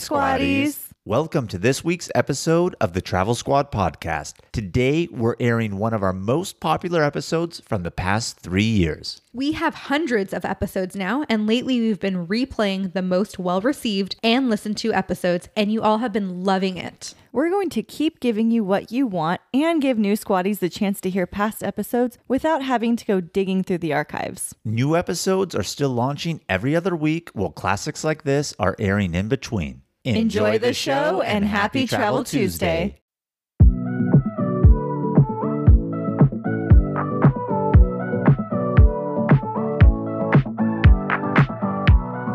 Squatties. Welcome to this week's episode of the Travel Squad podcast. Today, we're airing one of our most popular episodes from the past three years. We have hundreds of episodes now, and lately we've been replaying the most well received and listened to episodes, and you all have been loving it. We're going to keep giving you what you want and give new squatties the chance to hear past episodes without having to go digging through the archives. New episodes are still launching every other week, while classics like this are airing in between. Enjoy the show and happy Travel Tuesday.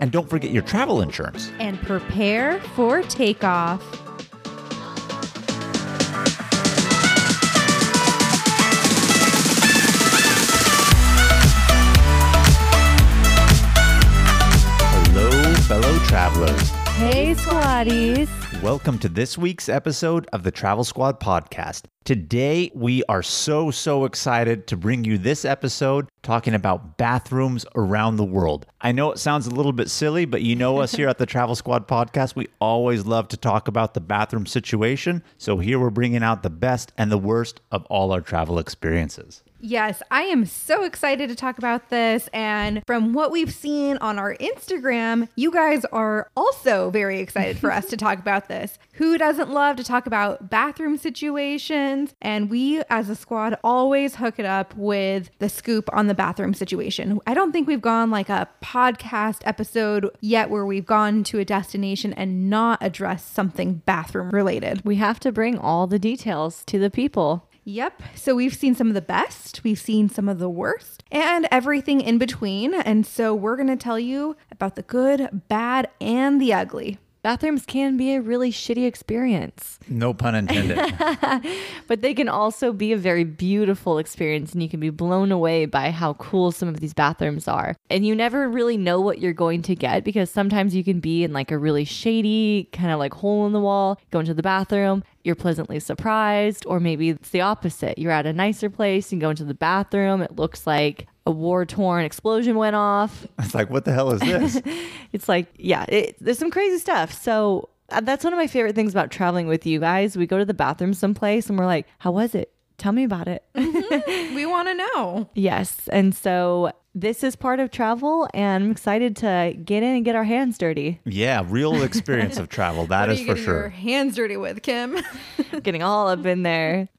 And don't forget your travel insurance. and prepare for takeoff. Hello, fellow travelers. Hey, squatties. Welcome to this week's episode of the Travel Squad podcast. Today, we are so, so excited to bring you this episode talking about bathrooms around the world. I know it sounds a little bit silly, but you know us here at the Travel Squad podcast. We always love to talk about the bathroom situation. So here we're bringing out the best and the worst of all our travel experiences. Yes, I am so excited to talk about this. And from what we've seen on our Instagram, you guys are also very excited for us to talk about this. Who doesn't love to talk about bathroom situations? And we, as a squad, always hook it up with the scoop on the bathroom situation. I don't think we've gone like a podcast episode yet where we've gone to a destination and not addressed something bathroom related. We have to bring all the details to the people. Yep. So we've seen some of the best, we've seen some of the worst, and everything in between. And so we're going to tell you about the good, bad, and the ugly. Bathrooms can be a really shitty experience, No pun intended. but they can also be a very beautiful experience, and you can be blown away by how cool some of these bathrooms are. And you never really know what you're going to get because sometimes you can be in like a really shady, kind of like hole in the wall, go into the bathroom, you're pleasantly surprised, or maybe it's the opposite. You're at a nicer place, you go into the bathroom, it looks like a war torn explosion went off. it's like, what the hell is this? It's like, yeah, it, there's some crazy stuff. So uh, that's one of my favorite things about traveling with you guys. We go to the bathroom someplace and we're like, how was it? Tell me about it. We want to know. yes. And so this is part of travel, and I'm excited to get in and get our hands dirty. yeah, real experience of travel. That what is are you for getting your sure. hands dirty with, Kim? Getting all up in there.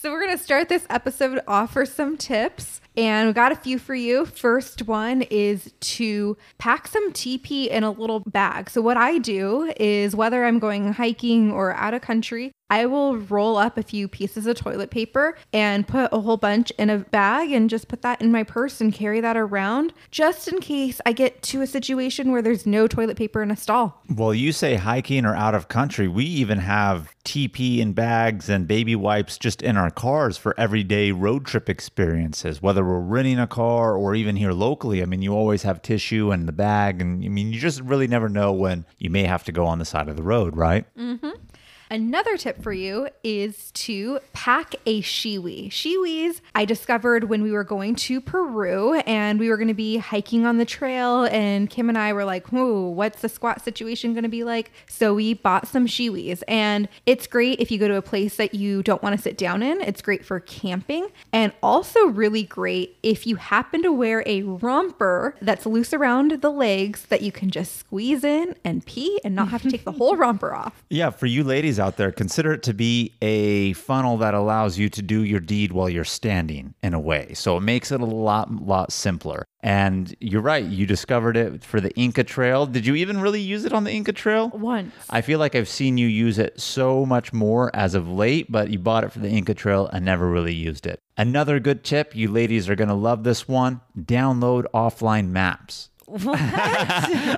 So we're going to start this episode off for some tips. And we got a few for you. First one is to pack some TP in a little bag. So what I do is whether I'm going hiking or out of country, I will roll up a few pieces of toilet paper and put a whole bunch in a bag and just put that in my purse and carry that around just in case I get to a situation where there's no toilet paper in a stall. Well, you say hiking or out of country. We even have TP in bags and baby wipes just in our cars for everyday road trip experiences, whether we're renting a car or even here locally. I mean, you always have tissue and the bag. And I mean, you just really never know when you may have to go on the side of the road, right? Mm-hmm. Another tip for you is to pack a Shewee. Shewees I discovered when we were going to Peru and we were going to be hiking on the trail and Kim and I were like, "Whoa, what's the squat situation going to be like?" So we bought some Shewees and it's great if you go to a place that you don't want to sit down in. It's great for camping and also really great if you happen to wear a romper that's loose around the legs that you can just squeeze in and pee and not have to take the whole romper off. Yeah, for you ladies out there, consider it to be a funnel that allows you to do your deed while you're standing in a way. So it makes it a lot, lot simpler. And you're right, you discovered it for the Inca Trail. Did you even really use it on the Inca Trail? Once. I feel like I've seen you use it so much more as of late, but you bought it for the Inca Trail and never really used it. Another good tip, you ladies are going to love this one download offline maps.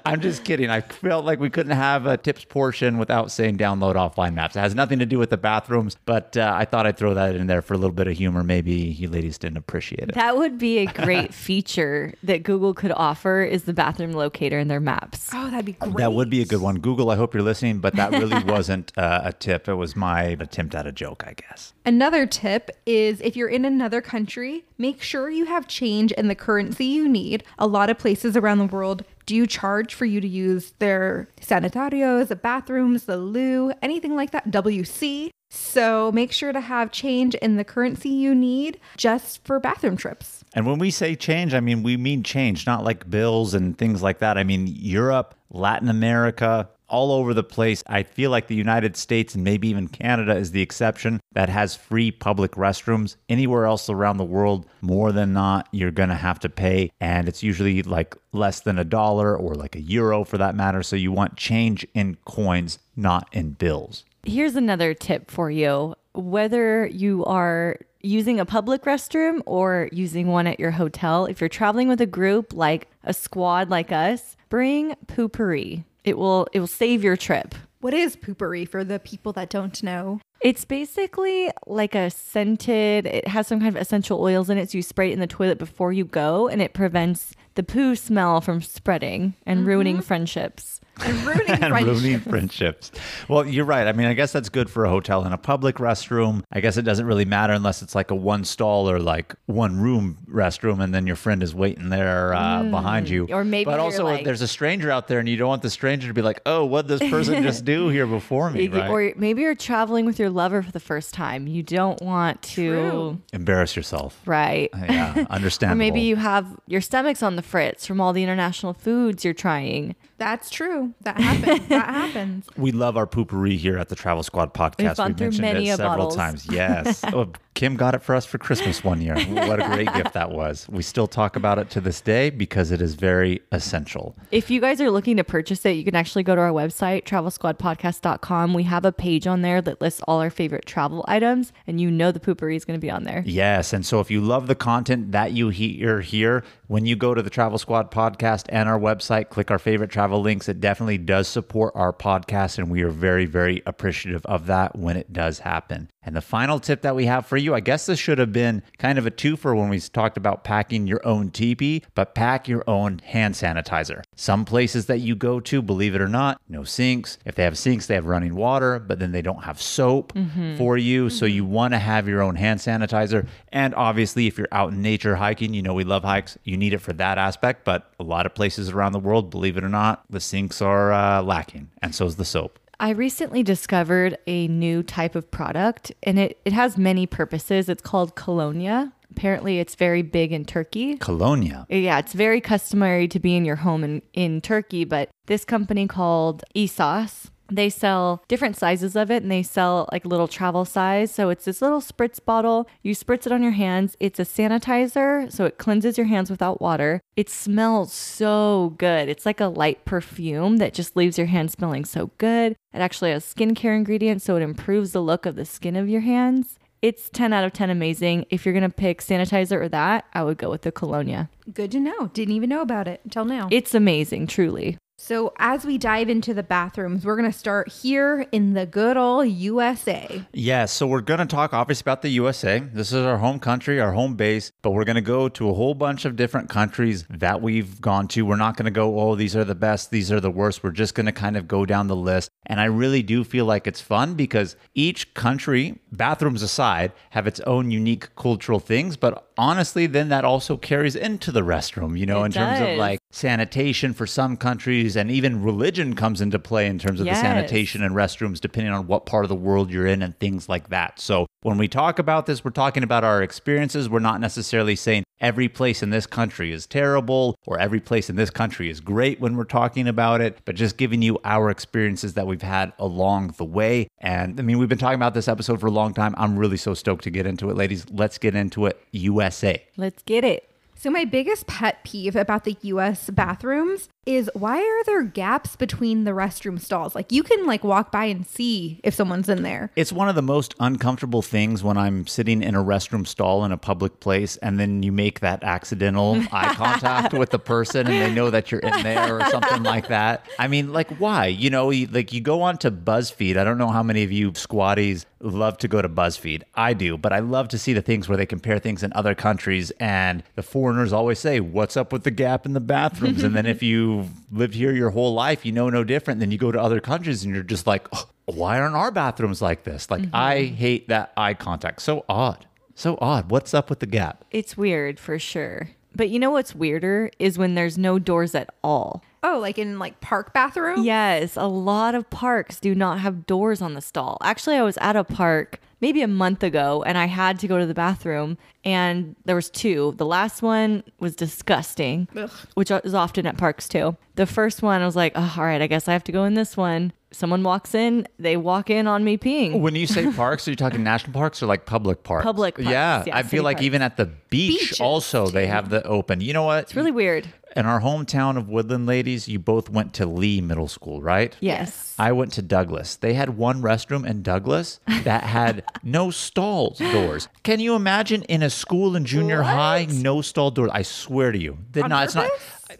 I'm just kidding. I felt like we couldn't have a tips portion without saying download offline maps. It has nothing to do with the bathrooms, but uh, I thought I'd throw that in there for a little bit of humor. Maybe you ladies didn't appreciate it. That would be a great feature that Google could offer is the bathroom locator in their maps. Oh, that'd be great. That would be a good one. Google, I hope you're listening, but that really wasn't uh, a tip. It was my attempt at a joke, I guess. Another tip is if you're in another country, make sure you have change in the currency you need. A lot of places around the world do you charge for you to use their sanitarios, the bathrooms, the loo, anything like that, WC. So make sure to have change in the currency you need just for bathroom trips. And when we say change, I mean, we mean change, not like bills and things like that. I mean, Europe, Latin America, all over the place. I feel like the United States and maybe even Canada is the exception that has free public restrooms. Anywhere else around the world, more than not, you're going to have to pay. And it's usually like less than a dollar or like a euro for that matter. So you want change in coins, not in bills. Here's another tip for you. Whether you are using a public restroom or using one at your hotel, if you're traveling with a group like a squad like us, bring poopery. It will it will save your trip. What is poopery for the people that don't know? It's basically like a scented, it has some kind of essential oils in it. So you spray it in the toilet before you go and it prevents the poo smell from spreading and ruining mm-hmm. friendships. And ruining and friendships. ruining friendships. Well, you're right. I mean, I guess that's good for a hotel and a public restroom. I guess it doesn't really matter unless it's like a one stall or like one room restroom, and then your friend is waiting there uh, behind you. Or maybe but also like- there's a stranger out there, and you don't want the stranger to be like, "Oh, what did this person just do here before me?" Right? Or maybe you're traveling with your lover for the first time. You don't want to, True. Embarrass yourself. right? Yeah, Or understandable. maybe you have your stomach's on the fritz from all the international foods you're trying. That's true. That happens. that happens. We love our poopery here at the Travel Squad podcast. gone through mentioned many it several bottles. times. Yes. oh, Kim got it for us for Christmas one year. What a great gift that was. We still talk about it to this day because it is very essential. If you guys are looking to purchase it, you can actually go to our website, travelsquadpodcast.com. We have a page on there that lists all our favorite travel items, and you know the poopery is going to be on there. Yes. And so if you love the content that you hear here, when you go to the Travel Squad podcast and our website, click our favorite travel links. It definitely does support our podcast. And we are very, very appreciative of that when it does happen. And the final tip that we have for you, I guess this should have been kind of a twofer when we talked about packing your own TP, but pack your own hand sanitizer. Some places that you go to, believe it or not, no sinks. If they have sinks, they have running water, but then they don't have soap for you. So you want to have your own hand sanitizer. And obviously, if you're out in nature hiking, you know we love hikes, you need it for that aspect. But a lot of places around the world, believe it or not, the sinks are uh, lacking, and so is the soap. I recently discovered a new type of product, and it, it has many purposes. It's called Colonia. Apparently, it's very big in Turkey. Colonia. Yeah, it's very customary to be in your home in, in Turkey, but this company called ESOS, they sell different sizes of it and they sell like little travel size. So it's this little spritz bottle. You spritz it on your hands. It's a sanitizer, so it cleanses your hands without water. It smells so good. It's like a light perfume that just leaves your hands smelling so good. It actually has skincare ingredients, so it improves the look of the skin of your hands. It's 10 out of 10 amazing. If you're going to pick sanitizer or that, I would go with the Colonia. Good to know. Didn't even know about it until now. It's amazing, truly. So, as we dive into the bathrooms, we're going to start here in the good old USA. Yeah, so we're going to talk obviously about the USA. This is our home country, our home base, but we're going to go to a whole bunch of different countries that we've gone to. We're not going to go, oh, these are the best, these are the worst. We're just going to kind of go down the list. And I really do feel like it's fun because each country, bathrooms aside, have its own unique cultural things. But honestly, then that also carries into the restroom, you know, It in terms of like sanitation for some countries and even religion comes into play in terms of Yes. the sanitation and restrooms depending on what part of the world you're in and things like that. So when we talk about this, we're talking about our experiences. We're not necessarily saying every place in this country is terrible or every place in this country is great when we're talking about it, but just giving you our experiences that we've had along the way. And I mean, we've been talking about this episode for a long time. I'm really so stoked to get into it, ladies. Let's get into it. USA. Let's get it. So, my biggest pet peeve about the US bathrooms is why are there gaps between the restroom stalls? Like you can like walk by and see if someone's in there. It's one of the most uncomfortable things when I'm sitting in a restroom stall in a public place and then you make that accidental eye contact with the person and they know that you're in there or something like that. I mean, like, why? You know, you, like you go on to BuzzFeed. I don't know how many of you squatties love to go to BuzzFeed. I do, but I love to see the things where they compare things in other countries and the foreigners always say, What's up with the gap in the bathrooms? and then if you've lived here your whole life, you know no different. Then you go to other countries and you're just like, oh, why aren't our bathrooms like this? Like, mm-hmm. I hate that eye contact. So odd. So odd. What's up with the gap? It's weird for sure. But you know what's weirder is when there's no doors at all. Oh, like in like park bathroom? Yes, a lot of parks do not have doors on the stall. Actually, I was at a park maybe a month ago and I had to go to the bathroom and there was two. The last one was disgusting, Ugh. which is often at parks too. The first one I was like, oh, all right, I guess I have to go in this one. Someone walks in, they walk in on me peeing. When you say parks, are you talking national parks or like public parks? Public parks, Yeah. yeah, I feel like parks. even at the beach, Beaches, also, they have the open. You know what? It's really weird. In our hometown of Woodland Ladies, you both went to Lee Middle School, right? Yes. I went to Douglass. They had one restroom in Douglass that had no stall doors. Can you imagine in a school in junior high, no stall doors? I swear to you, did On not. It's not.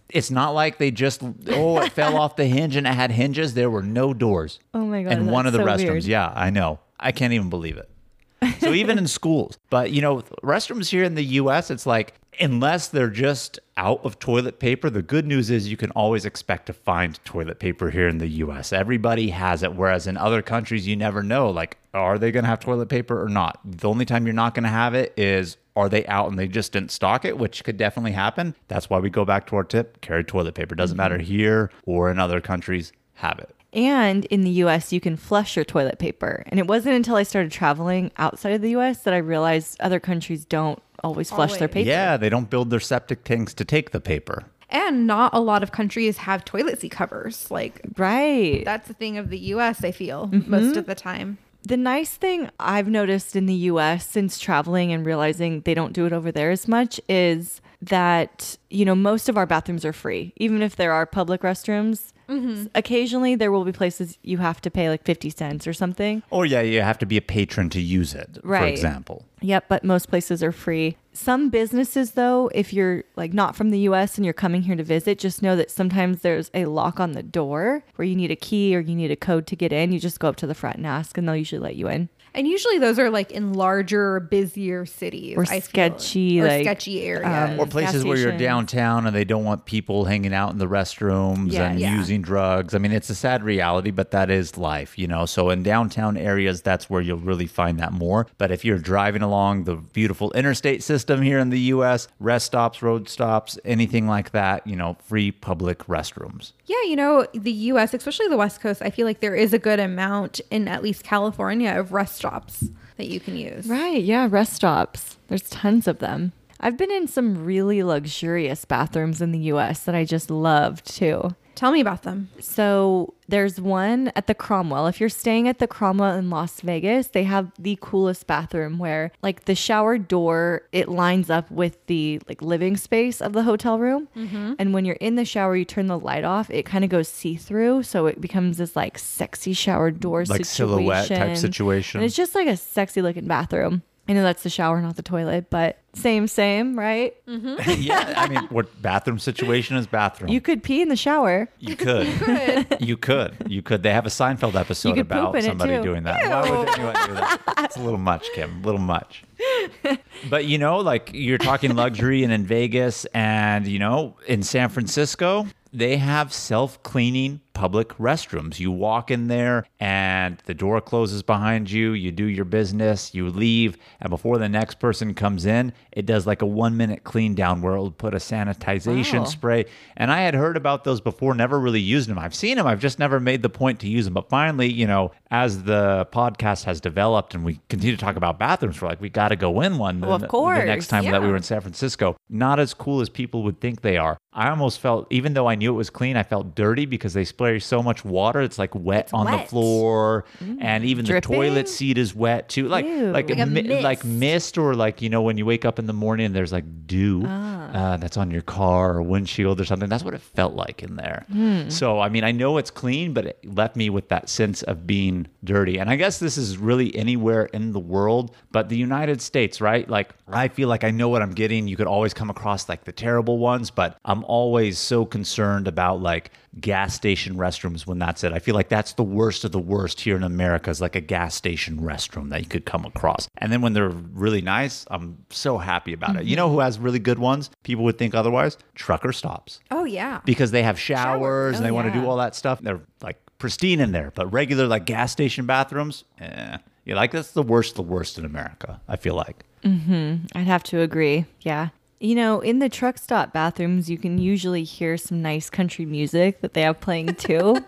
It's not like they just oh it fell off the hinge and it had hinges. There were no doors. Oh my God, And one of the so restrooms, weird. yeah, I know. I can't even believe it. So even in schools, but you know, restrooms here in the US, it's like unless they're just out of toilet paper, the good news is you can always expect to find toilet paper here in the US. Everybody has it whereas in other countries you never know like are they going to have toilet paper or not? The only time you're not going to have it is are they out and they just didn't stock it, which could definitely happen. That's why we go back to our tip, carry toilet paper. Doesn't matter here or in other countries, have it. And in the US, you can flush your toilet paper. And it wasn't until I started traveling outside of the US that I realized other countries don't always flush their paper. Yeah, they don't build their septic tanks to take the paper. And not a lot of countries have toilet seat covers. Like Right. that's the thing of the US, I feel, Mm-hmm. most of the time. The nice thing I've noticed in the US since traveling and realizing they don't do it over there as much is that, you know, most of our bathrooms are free. Even if there are public restrooms, Mm-hmm. occasionally there will be places you have to pay like 50 cents or something. Or yeah, you have to be a patron to use it, right. for example. Yep, but most places are free. Some businesses though, if you're like not from the US and you're coming here to visit, just know that sometimes there's a lock on the door where you need a key or you need a code to get in. You just go up to the front and ask and they'll usually let you in. And usually those are like in larger, busier cities. Or I feel. sketchy, or like, sketchy areas. um, Or places where you're downtown and they don't want people hanging out in the restrooms Yeah. and Yeah. using drugs. I mean, it's a sad reality, but that is life, you know. So in downtown areas, that's where you'll really find that more. But if you're driving along the beautiful interstate system here in the US, rest stops, road stops, anything like that, you know, free public restrooms. Yeah, you know, the US, especially the West Coast, I feel like there is a good amount in at least California of rest stops that you can use. Right, yeah, rest stops. There's tons of them. I've been in some really luxurious bathrooms in the US that I just loved too. Tell me about them. So there's one at the Cromwell. If you're staying at the Cromwell in Las Vegas, they have the coolest bathroom where like the shower door it lines up with the like living space of the hotel room. Mm-hmm. And when you're in the shower, you turn the light off. It kind of goes see through, so it becomes this like sexy shower door Like situation. silhouette type situation. And it's just like a sexy looking bathroom. I know that's the shower, not the toilet, but same, same, right? Mm-hmm. yeah, I mean, what bathroom situation is bathroom? You could pee in the shower. You could. you could. You could. They have a Seinfeld episode about somebody doing that. Why would anyone do that? It's a little much, Kim. A little much. But you know, like you're talking luxury and in Vegas and you know, in San Francisco, they have self-cleaning public restrooms. You walk in there and the door closes behind you, you do your business, you leave, and before the next person comes in, it does like a 1-minute clean down where it'll put a sanitization Wow. spray. And I had heard about those before, never really used them. I've seen them, I've just never made the point to use them. But finally, you know, as the podcast has developed and we continue to talk about bathrooms, we're like, we got to go in one. Well, of the- The next time that we were in San Francisco, not as cool as people would think they are. I almost felt, even though I knew it was clean, I felt dirty because they spray so much water. It's like wet It's on the wet. floor, and even Dripping? the toilet seat is wet too. Like Ew. like Like mi- like mist. mist, or like you know when you wake up in the morning and there's like dew uh, that's on your car or windshield or something. That's what it felt like in there. So I mean, I know it's clean, but it left me with that sense of being dirty. And I guess this is really anywhere in the world, but the United States, right? Like I feel like I know what I'm getting. You could always come across like the terrible ones, but I'm always so concerned about like gas station restrooms when that's it. I feel like that's the worst of the worst here in America is like a gas station restroom that you could come across. And then when they're really nice, I'm so happy about it. You know who has really good ones? People would think otherwise. Trucker stops Oh yeah. because they have showers and Oh, they want to do all that stuff. They're like pristine in there, but regular like gas station bathrooms, eh. Yeah, like that's the worst, of the worst in America. I feel like. Mm-hmm. I'd have to agree. Yeah. You know, in the truck stop bathrooms, you can usually hear some nice country music that they have playing too.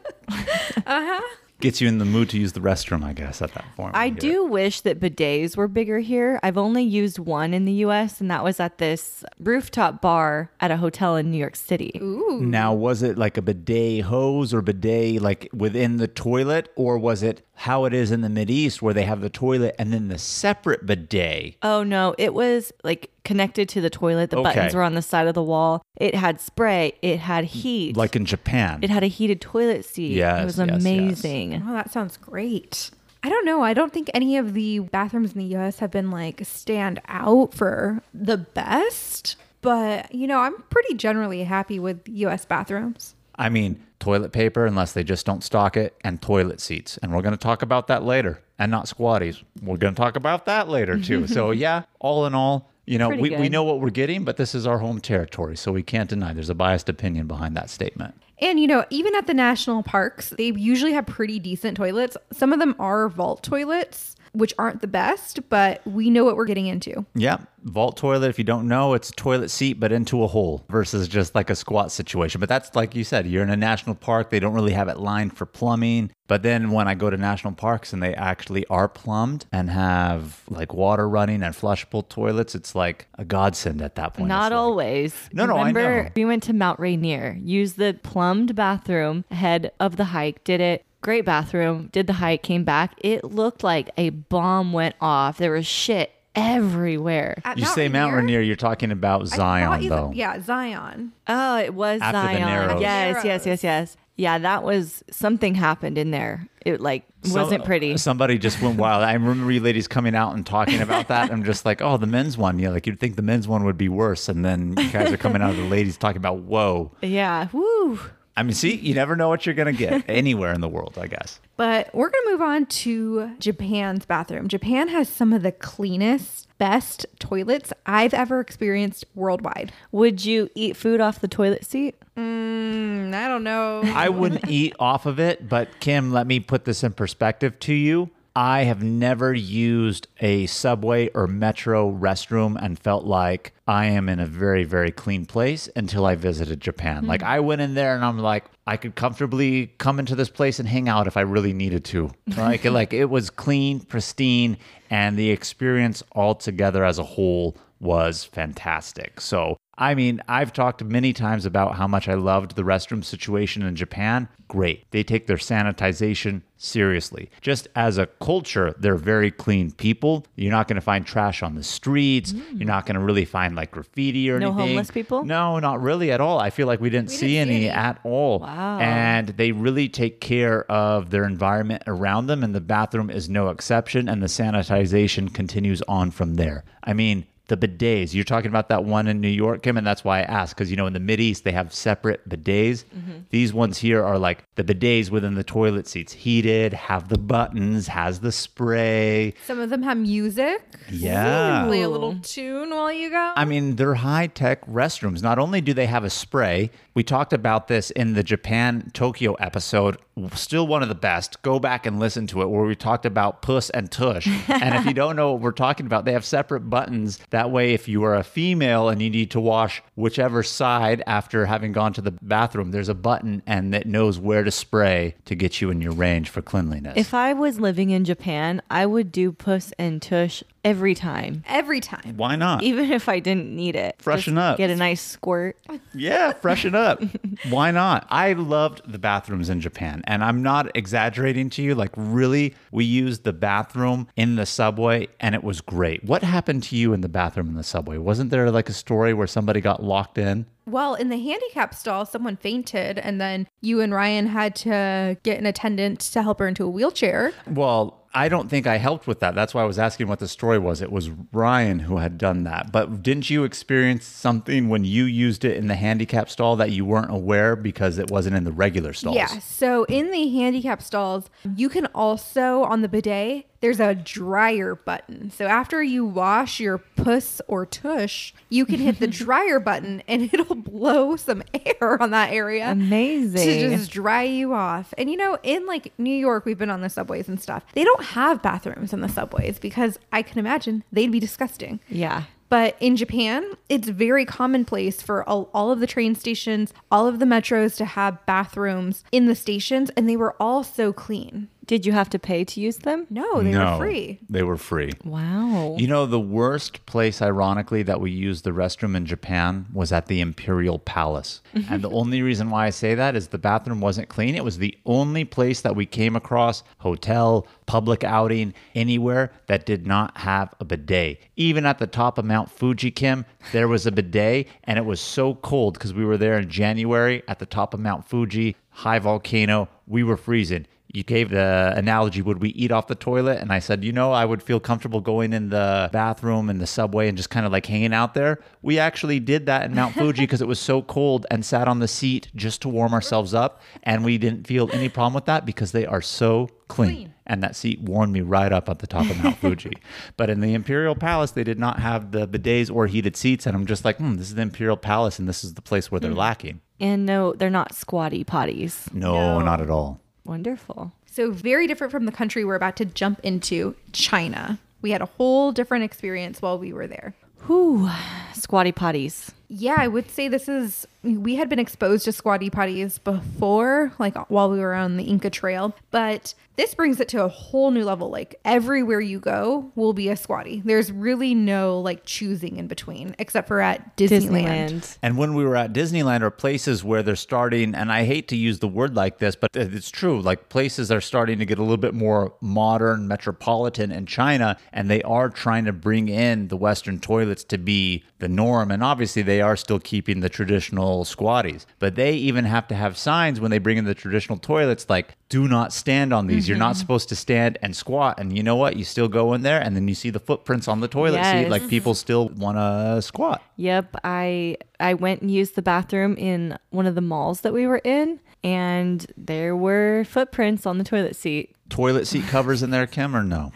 Uh huh. Gets you in the mood to use the restroom, I guess, at that point. I do wish that bidets were bigger here. I've only used one in the US, and that was at this rooftop bar at a hotel in New York City. Ooh. Now, was it like a bidet hose or bidet like within the toilet, or was it how it is in the Mid East where they have the toilet and then the separate bidet? Oh no, it was like connected to the toilet. The buttons were on the side of the wall. It had spray, it had heat. Like in Japan. it had a heated toilet seat. Yes, it was yes, yes. amazing. Oh, that sounds great. I don't know. I don't think any of the bathrooms in the US have been like stand out for the best, but you know, I'm pretty generally happy with US bathrooms. I mean, toilet paper, unless they just don't stock it, and toilet seats. And we're going to talk about that later. And not squatties. We're going to talk about that later, too. so, yeah, all in all, you know, Pretty we, we know what we're getting, but this is our home territory. So we can't deny there's a biased opinion behind that statement. And you know, even at the national parks, they usually have pretty decent toilets. Some of them are vault toilets, which aren't the best, but we know what we're getting into. Yeah. Vault toilet, if you don't know, it's a toilet seat, but into a hole versus just like a squat situation. But that's like you said, you're in a national park. They don't really have it lined for plumbing. But then when I go to national parks and they actually are plumbed and have like water running and flushable toilets, it's like a godsend at that point. Not like- always. No, no, I know. we went to Mount Rainier, used the plumbed bathroom ahead of the hike, did it. Great bathroom, did the hike, came back. It looked like a bomb went off. There was shit everywhere. At You say Mount Rainier, you're talking about I thought Zion, you- though. Yeah, Zion. Oh, it was After the Zion. Narrows. Yes, yes, yes, yes. Yeah, that was something happened in there. It like Some- wasn't pretty. Somebody just went wild. I remember you ladies coming out and talking about that. I'm just like, oh, the men's one. Yeah, like you'd think the men's one would be worse. And then you guys are coming out of the ladies talking about, whoa. yeah. Woo. I mean, see, you never know what you're going to get anywhere in the world, I guess. But we're going to move on to Japan's bathroom. Japan has some of the cleanest, best toilets I've ever experienced worldwide. Would you eat food off the toilet seat? Mm, I don't know. I wouldn't eat off of it, but Kim, let me put this in perspective to you. I have never used a subway or metro restroom and felt like I am in a very, very clean place until I visited Japan. Hmm. Like I went in there and I'm like, I could comfortably come into this place and hang out if I really needed to. Like, like it was clean, pristine, and the experience altogether as a whole was fantastic. So I mean, I've talked many times about how much I loved the restroom situation in Japan. Great. They take their sanitization seriously. Just as a culture, they're very clean people. You're not going to find trash on the streets. Hmm. You're not going to really find like graffiti or No anything. No homeless people? No, not really at all. I feel like we didn't, see, didn't see any any. at all. Wow. And they really take care of their environment around them, and the bathroom is no exception, and the sanitization continues on from there. I mean, the bidets, you're talking about that one in New York, Kim, and that's why I asked, because you know, in the Mid East, they have separate bidets. Mm-hmm. These ones here are like the bidets within the toilet seats, heated, have the buttons, has the spray. Some of them have music. Yeah. Play a little tune while you go. I mean, they're high tech restrooms. Not only do they have a spray, we talked about this in the Japan Tokyo episode, still one of the best. Go back and listen to it where we talked about puss and tush. and if you don't know what we're talking about, they have separate buttons that That way, if you are a female and you need to wash whichever side after having gone to the bathroom, there's a button and it knows where to spray to get you in your range for cleanliness. If I was living in Japan, I would do puss and tush every time. Every time. Why not? Even if I didn't need it. Freshen Just up. Get a nice squirt. Yeah, freshen up. Why not? I loved the bathrooms in Japan, and I'm not exaggerating to you. Like, really, we used the bathroom in the subway, and it was great. What happened to you in the bathroom in the subway? Wasn't there like a story where somebody got locked in? Well, in the handicap stall, someone fainted, and then you and Ryan had to get an attendant to help her into a wheelchair. Well, I don't think I helped with that. That's why I was asking what the story was. It was Ryan who had done that. But didn't you experience something when you used it in the handicap stall that you weren't aware because it wasn't in the regular stalls? Yeah. So in the handicap stalls, you can also on the bidet, there's a dryer button. So after you wash your puss or tush, you can hit the dryer button and it'll blow some air on that area. Amazing. To just dry you off. And you know, in like New York, we've been on the subways and stuff. They don't have bathrooms in the subways because I can imagine they'd be disgusting. Yeah. But in Japan, it's very commonplace for all, all of the train stations, all of the metros to have bathrooms in the stations, and they were all so clean. Did you have to pay to use them? No, they no, were free. They were free. Wow. You know, the worst place, ironically, that we used the restroom in Japan was at the Imperial Palace. and the only reason why I say that is the bathroom wasn't clean. It was the only place that we came across, hotel, public outing, anywhere that did not have a bidet. Even at the top of Mount Fuji, Kim, there was a bidet, and it was so cold because we were there in January at the top of Mount Fuji, high volcano. We were freezing you gave the analogy would we eat off the toilet? And i said you know i would feel comfortable going in the bathroom in the subway and just kind of like hanging out there. We actually did that in mount fuji because it was so cold and sat on the seat just to warm ourselves up. And we didn't feel any problem with that because they are so clean, Clean. and that seat warmed me right up at the top of mount fuji. But in the imperial palace they did not have the bidets or heated seats. And i'm just like hmm, this is the imperial palace and this is the place where they're lacking. And no, they're not squatty potties. no, No. not at all Wonderful. So, very different from the country we're about to jump into, China. We had a whole different experience while we were there. Whew. Squatty potties. Yeah, I would say this is we had been exposed to squatty potties before, like while we were on the Inca Trail, but this brings it to a whole new level. Like everywhere you go will be a squatty. There's really no like choosing in between, except for at Disneyland. Disneyland. And when we were at Disneyland or places where they're starting, and I hate to use the word like this, but it's true, like places are starting to get a little bit more modern, metropolitan in China, and they are trying to bring in the Western toilets to be the norm. And obviously, they are still keeping the traditional squatties, but they even have to have signs when they bring in the traditional toilets like, do not stand on these. You're not mm-hmm. supposed to stand and squat. And you know what? You still go in there, and then you see the footprints on the toilet seat. Like people still want to squat. Yep, I I went and used the bathroom in one of the malls that we were in, and there were footprints on the toilet seat. toilet seat covers in there, Kim, or no?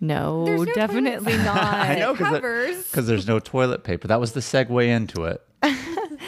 No, no definitely toilet- not. I know Covers. because there's no toilet paper. That was the segue into it.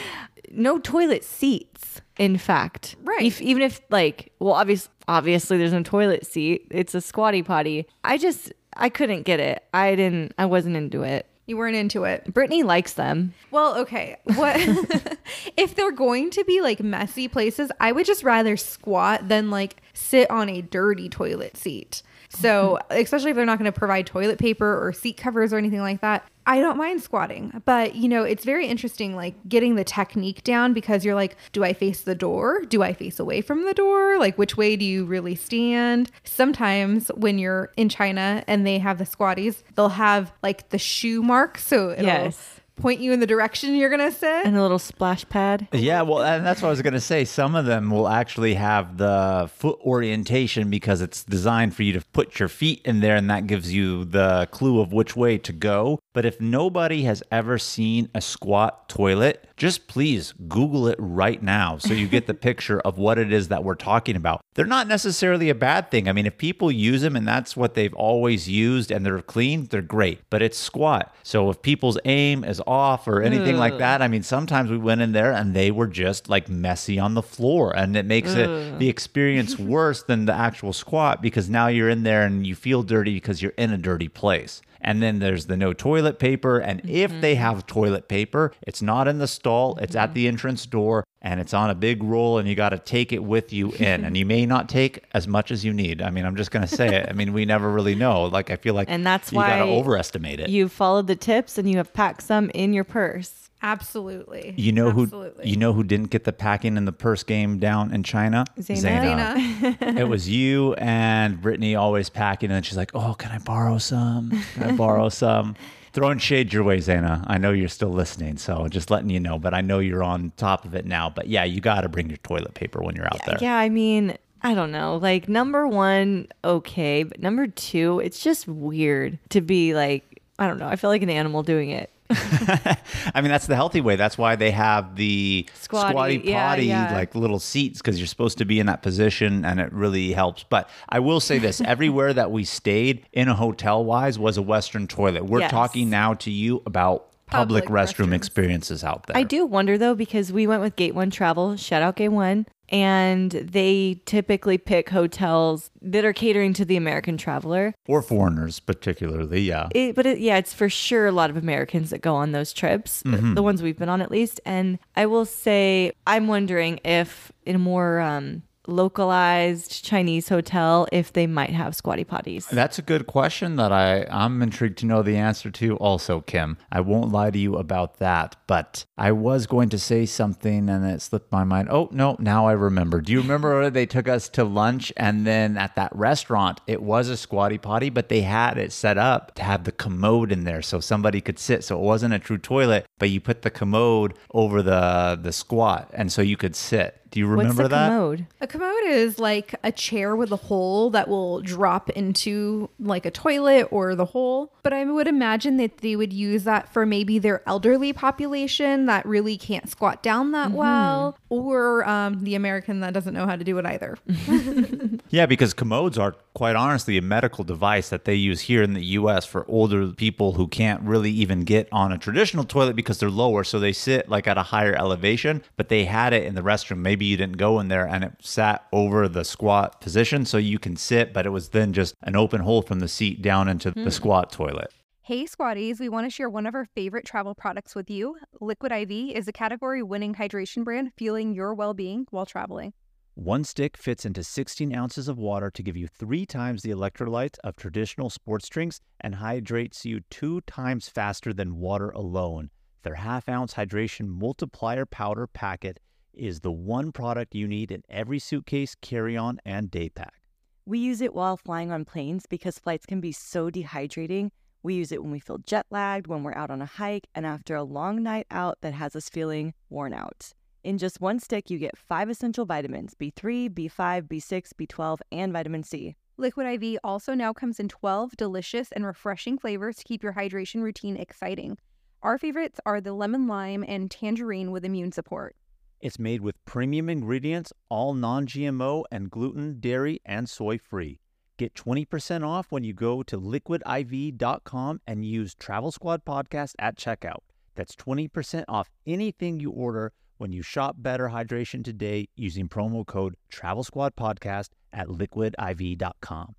No toilet seats. In fact, Right. If, even if like, well, obviously, obviously, there's no toilet seat. It's a squatty potty. I just, I couldn't get it. I didn't. I wasn't into it. You weren't into it. Brittanie likes them. Well, okay. What if they're going to be like messy places? I would just rather squat than like sit on a dirty toilet seat. So, especially if they're not going to provide toilet paper or seat covers or anything like that, I don't mind squatting. But, you know, it's very interesting like getting the technique down because you're like, do I face the door? Do I face away from the door? Like, which way do you really stand? Sometimes when you're in China and they have the squatties, they'll have like the shoe mark. So, Yes. Point you in the direction you're gonna sit. And a little splash pad. Yeah, well, and that's what I was going to say. Some of them will actually have the foot orientation because it's designed for you to put your feet in there, and that gives you the clue of which way to go. But if nobody has ever seen a squat toilet, just please Google it right now so you get the picture of what it is that we're talking about. They're not necessarily a bad thing. I mean, if people use them and that's what they've always used and they're clean, they're great. But it's squat. So if people's aim is off or anything like that, I mean, sometimes we went in there and they were just like messy on the floor. And it makes it the experience worse than the actual squat because now you're in there and you feel dirty because you're in a dirty place. And then there's the no toilet paper. And if they mm-hmm. have toilet paper, it's not in the stall, it's at the mm-hmm. entrance door and it's on a big roll and you got to take it with you in. and you may not take as much as you need. I mean, I'm just going to say it. I mean, we never really know. Like, I feel like And that's you got to overestimate it. You followed the tips and you have packed some in your purse. Absolutely. You know Absolutely. who you know who didn't get the packing and the purse game down in China? Zaina. Zaina. it was you and Brittanie always packing, and then she's like, "Oh, can I borrow some? Can I borrow some?" Throwing shade your way, Zaina. I know you're still listening, so just letting you know. But I know you're on top of it now. But yeah, you got to bring your toilet paper when you're out there. Yeah, I mean, I don't know. Like number one, okay, but number two, it's just weird to be like, I don't know. I feel like an animal doing it. I mean, that's the healthy way. That's why they have the Squatty, squatty yeah, potty, yeah. like little seats, because you're supposed to be in that position and it really helps. But I will say this everywhere that we stayed in a hotel wise was a Western toilet. We're Yes. talking now to you about public, Public restroom restrooms. experiences out there. I do wonder though, because we went with Gate One Travel, shout out Gate One, and they typically pick hotels that are catering to the American traveler. Or foreigners, particularly. Yeah. It, but it, yeah, it's for sure a lot of Americans that go on those trips, Mm-hmm. the ones we've been on at least. And I will say, I'm wondering if in a more um, localized Chinese hotel, if they might have squatty potties. That's a good question that I, I'm intrigued to know the answer to also, Kim. I won't lie to you about that, but I was going to say something and it slipped my mind. Oh, no, now I remember. Do you remember they took us to lunch and then at that restaurant, it was a squatty potty, but they had it set up to have the commode in there so somebody could sit. So it wasn't a true toilet, but you put the commode over the, the squat and so you could sit. Do you remember What's the that? commode? A commode is like a chair with a hole that will drop into like a toilet or the hole. But I would imagine that they would use that for maybe their elderly population that really can't squat down that well, or um, the American that doesn't know how to do it either. Yeah, because commodes are quite honestly a medical device that they use here in the US for older people who can't really even get on a traditional toilet because they're lower. So they sit like at a higher elevation, but they had it in the restroom. Maybe you didn't go in there and it sat over the squat position so you can sit, but it was then just an open hole from the seat down into the mm-hmm. squat toilet. Hey Squatties, we want to share one of our favorite travel products with you. Liquid IV is a category winning hydration brand fueling your well being while traveling. One stick fits into 16 ounces of water to give you three times the electrolytes of traditional sports drinks and hydrates you two times faster than water alone. Their half ounce hydration multiplier powder packet is the one product you need in every suitcase, carry on, and day pack. We use it while flying on planes because flights can be so dehydrating. We use it when we feel jet lagged, when we're out on a hike, and after a long night out that has us feeling worn out. In just one stick, you get five essential vitamins B3, B5, B6, B12, and vitamin C. Liquid IV also now comes in 12 delicious and refreshing flavors to keep your hydration routine exciting. Our favorites are the lemon lime and tangerine with immune support. It's made with premium ingredients, all non GMO and gluten, dairy, and soy free. Get 20% off when you go to liquidiv.com and use Travel Squad Podcast at checkout. That's 20% off anything you order when you shop Better Hydration today using promo code Travel Squad Podcast at liquidiv.com.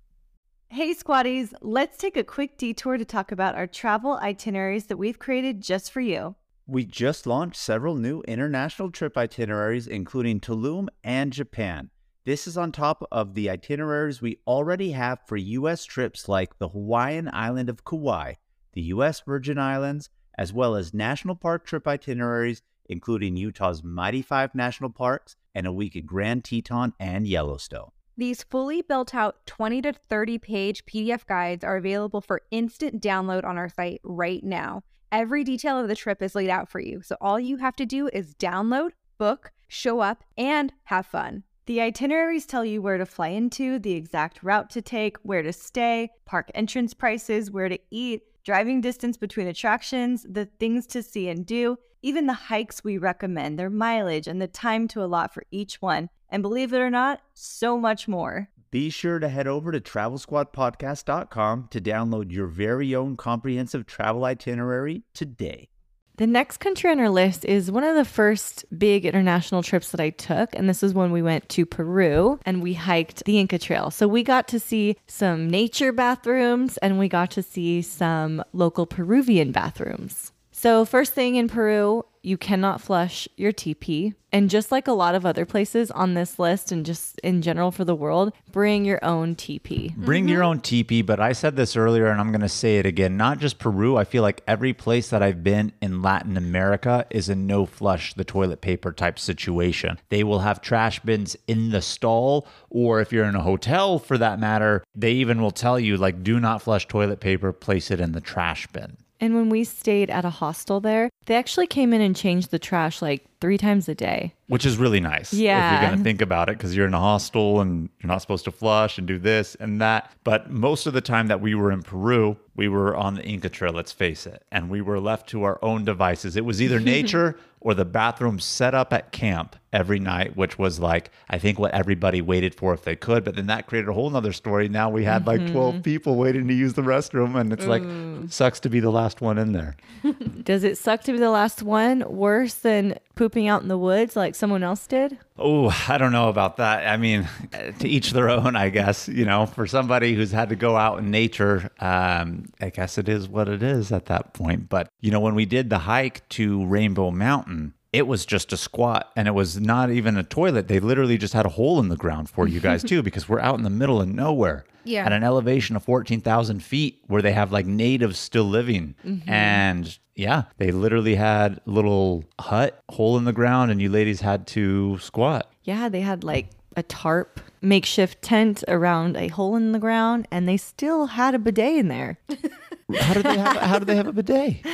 Hey Squatties, let's take a quick detour to talk about our travel itineraries that we've created just for you. We just launched several new international trip itineraries, including Tulum and Japan. This is on top of the itineraries we already have for U.S. trips like the Hawaiian island of Kauai, the U.S. Virgin Islands, as well as national park trip itineraries, including Utah's Mighty Five National Parks and a week at Grand Teton and Yellowstone. These fully built out 20 to 30 page PDF guides are available for instant download on our site right now. Every detail of the trip is laid out for you, so all you have to do is download, book, show up, and have fun. The itineraries tell you where to fly into, the exact route to take, where to stay, park entrance prices, where to eat, driving distance between attractions, the things to see and do, even the hikes we recommend, their mileage, and the time to allot for each one. And believe it or not, so much more. Be sure to head over to travelsquadpodcast.com to download your very own comprehensive travel itinerary today. The next country on our list is one of the first big international trips that I took. And this is when we went to Peru and we hiked the Inca Trail. So we got to see some nature bathrooms and we got to see some local Peruvian bathrooms. So, first thing in Peru, you cannot flush your TP. And just like a lot of other places on this list and just in general for the world, bring your own TP. Bring your own TP. but I said this earlier and I'm going to say it again. Not just Peru. I feel like every place that I've been in Latin America is a no flush the toilet paper type situation. They will have trash bins in the stall, or if you're in a hotel for that matter, they even will tell you, like, do not flush toilet paper, place it in the trash bin. And when we stayed at a hostel there, they actually came in and changed the trash like three times a day. Which is really nice. Yeah. If you're going to think about it, because you're in a hostel and you're not supposed to flush and do this and that. But most of the time that we were in Peru, we were on the Inca Trail, let's face it. And we were left to our own devices. It was either nature or the bathroom set up at camp every night, which was like, I think what everybody waited for if they could. But then that created a whole nother story. Now we had like mm-hmm. 12 people waiting to use the restroom. And it's like, sucks to be the last one in there. Does it suck to be the last one worse than pooping out in the woods like someone else did? Oh, I don't know about that. I mean, to each their own, I guess. You know, for somebody who's had to go out in nature, um, I guess it is what it is at that point. But, you know, when we did the hike to Rainbow Mountain, it was just a squat and it was not even a toilet. They literally just had a hole in the ground for you guys, too, because we're out in the middle of nowhere. Yeah. At an elevation of 14,000 feet where they have like natives still living. Mm-hmm. And yeah, they literally had a little hut, hole in the ground, and you ladies had to squat. Yeah, they had like a tarp makeshift tent around a hole in the ground and they still had a bidet in there. How did they have? How did they have a bidet?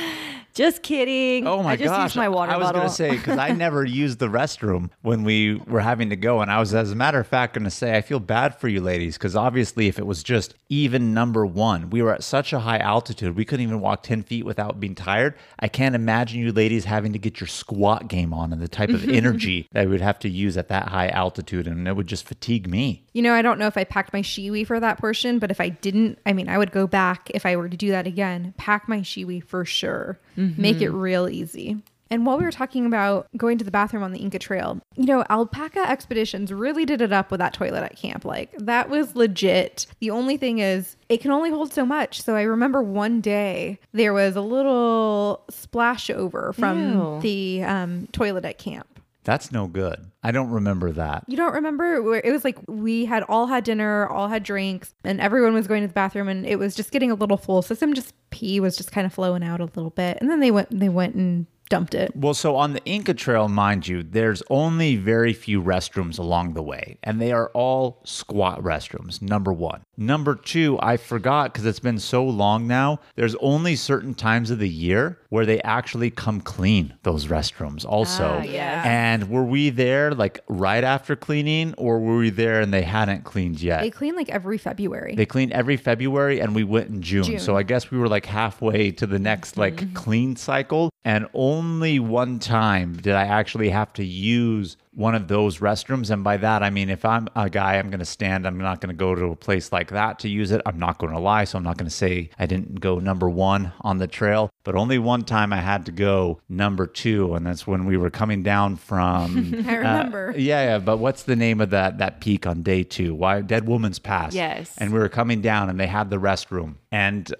Just kidding. Oh my I just gosh! used my water I was gonna say because I never used the restroom when we were having to go, and I was, as a matter of fact, gonna say I feel bad for you ladies because obviously, if it was just even number one, we were at such a high altitude, we couldn't even walk ten feet without being tired. I can't imagine you ladies having to get your squat game on and the type of energy that we would have to use at that high altitude, and it would just fatigue me. You know, I don't know if I packed my Shewee for that portion, but if I didn't, I mean, I would go back if I were to do that again, pack my Shewee for sure, mm-hmm. Make it real easy. And while we were talking about going to the bathroom on the Inca Trail, you know, Alpaca Expeditions really did it up with that toilet at camp. Like, that was legit. The only thing is, it can only hold so much. So I remember one day there was a little splash over from Ew. the um, toilet at camp. That's no good. I don't remember that. You don't remember it was like we had all had dinner, all had drinks, and everyone was going to the bathroom and it was just getting a little full. So some just pee was just kind of flowing out a little bit. And then they went they went and dumped it. Well, so on the Inca Trail, mind you, there's only very few restrooms along the way, and they are all squat restrooms, number one. Number two, I forgot because it's been so long now, there's only certain times of the year where they actually come clean those restrooms also. Ah, yeah. And were we there like right after cleaning, or were we there and they hadn't cleaned yet? They clean like every February. They clean every February and we went in June. June. So I guess we were like halfway to the next like clean cycle. And only one time did I actually have to use one of those restrooms. And by that, I mean, if I'm a guy, I'm going to stand, I'm not going to go to a place like that to use it. I'm not going to lie. So I'm not going to say I didn't go number one on the trail. But only one time I had to go number two. And that's when we were coming down from. I remember. Uh, yeah, yeah, but what's the name of that that peak on day two? Why Dead Woman's Pass? Yes. And we were coming down, and they had the restroom. And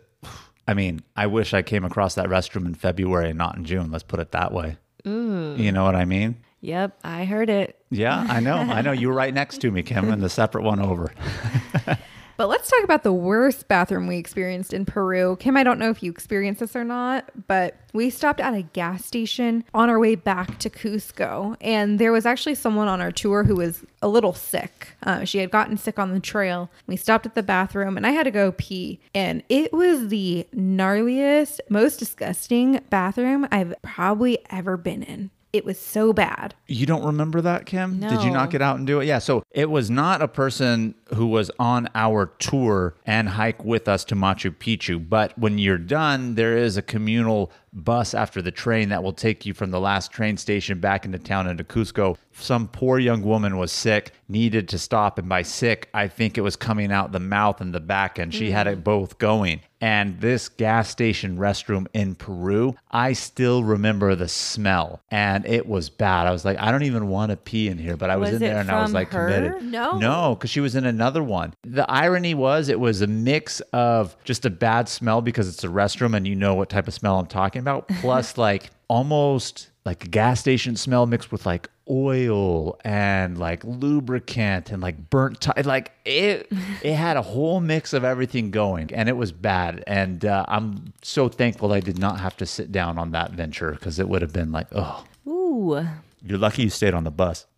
I mean, I wish I came across that restroom in February and not in June. Let's put it that way. Ooh. You know what I mean? Yep, I heard it. Yeah, I know. I know. You were right next to me, Kim, and the separate one over. But let's talk about the worst bathroom we experienced in Peru. Kim, I don't know if you experienced this or not, but we stopped at a gas station on our way back to Cusco. And there was actually someone on our tour who was a little sick. Uh, she had gotten sick on the trail. We stopped at the bathroom and I had to go pee. And it was the gnarliest, most disgusting bathroom I've probably ever been in. It was so bad. You don't remember that, Kim? No. Did you No. not get out and do it? Yeah. So it was not a person who was on our tour and hike with us to Machu Picchu. But when you're done, there is a communal bus after the train that will take you from the last train station back into town into Cusco. Some poor young woman was sick, needed to stop, and by sick, I think it was coming out the mouth and the back, and she had it both going. And this gas station restroom in Peru, I still remember the smell, and it was bad. I was like, I don't even want to pee in here, but I was, Was in there and I was like her? committed. No. No, because she was in another one. The irony was it was a mix of just a bad smell because it's a restroom and you know what type of smell I'm talking about, plus like almost like a gas station smell mixed with like oil and like lubricant and like burnt ti- like it it had a whole mix of everything going and it was bad and uh, i'm so thankful i did not have to sit down on that venture because it would have been like oh Ooh. you're lucky you stayed on the bus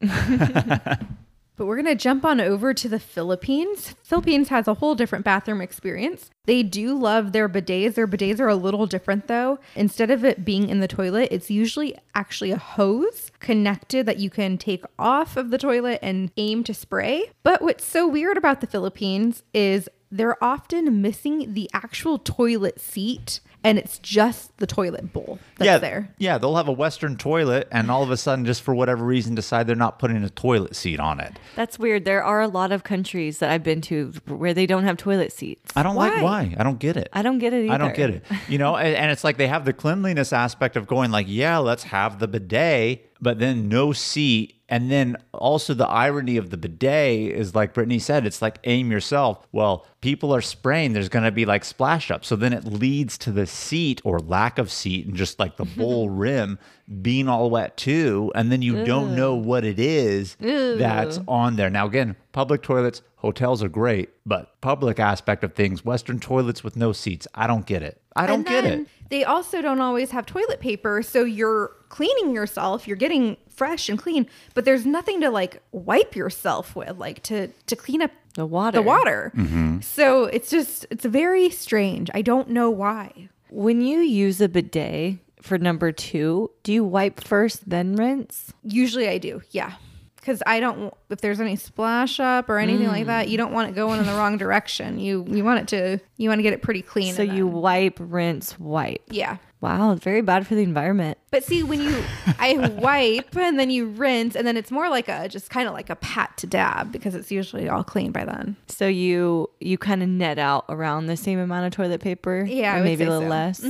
But we're going to jump on over to the Philippines. Philippines has a whole different bathroom experience. They do love their bidets. Their bidets are a little different though. Instead of it being in the toilet, it's usually actually a hose connected that you can take off of the toilet and aim to spray. But what's so weird about the Philippines is they're often missing the actual toilet seat and it's just the toilet bowl that's yeah, there. Yeah, they'll have a Western toilet, and all of a sudden, just for whatever reason, decide they're not putting a toilet seat on it. That's weird. There are a lot of countries that I've been to where they don't have toilet seats. I don't like Why? why. I don't get it. I don't get it either. I don't get it. You know, and, and it's like they have the cleanliness aspect of going like, yeah, let's have the bidet, but then no seat. And then also the irony of the bidet is like Brittanie said, it's like aim yourself. Well, people are spraying, there's going to be like splash up. So then it leads to the seat or lack of seat and just like the bowl rim being all wet too. And then you don't know what it is that's on there. Now, again, public toilets, hotels are great, but public aspect of things, Western toilets with no seats, I don't get it. I don't get it. They also don't always have toilet paper, so you're cleaning yourself, you're getting fresh and clean, but there's nothing to like wipe yourself with, like to to clean up The water. the water. Mm-hmm. So it's just it's very strange. I don't know why. When you use a bidet for number two, do you wipe first, then rinse? Usually I do, yeah. Because I don't, if there's any splash up or anything like that, Mm. you don't want it going in the wrong direction. You you want it to, you want to get it pretty clean. So you then- wipe, rinse, wipe. yeah. Wow, it's very bad for the environment. But see, when you, I wipe and then you rinse, and then it's more like a just kind of like a pat to dab because it's usually all clean by then. So you you kind of net out around the same amount of toilet paper, Yeah, I would maybe say a little so. less.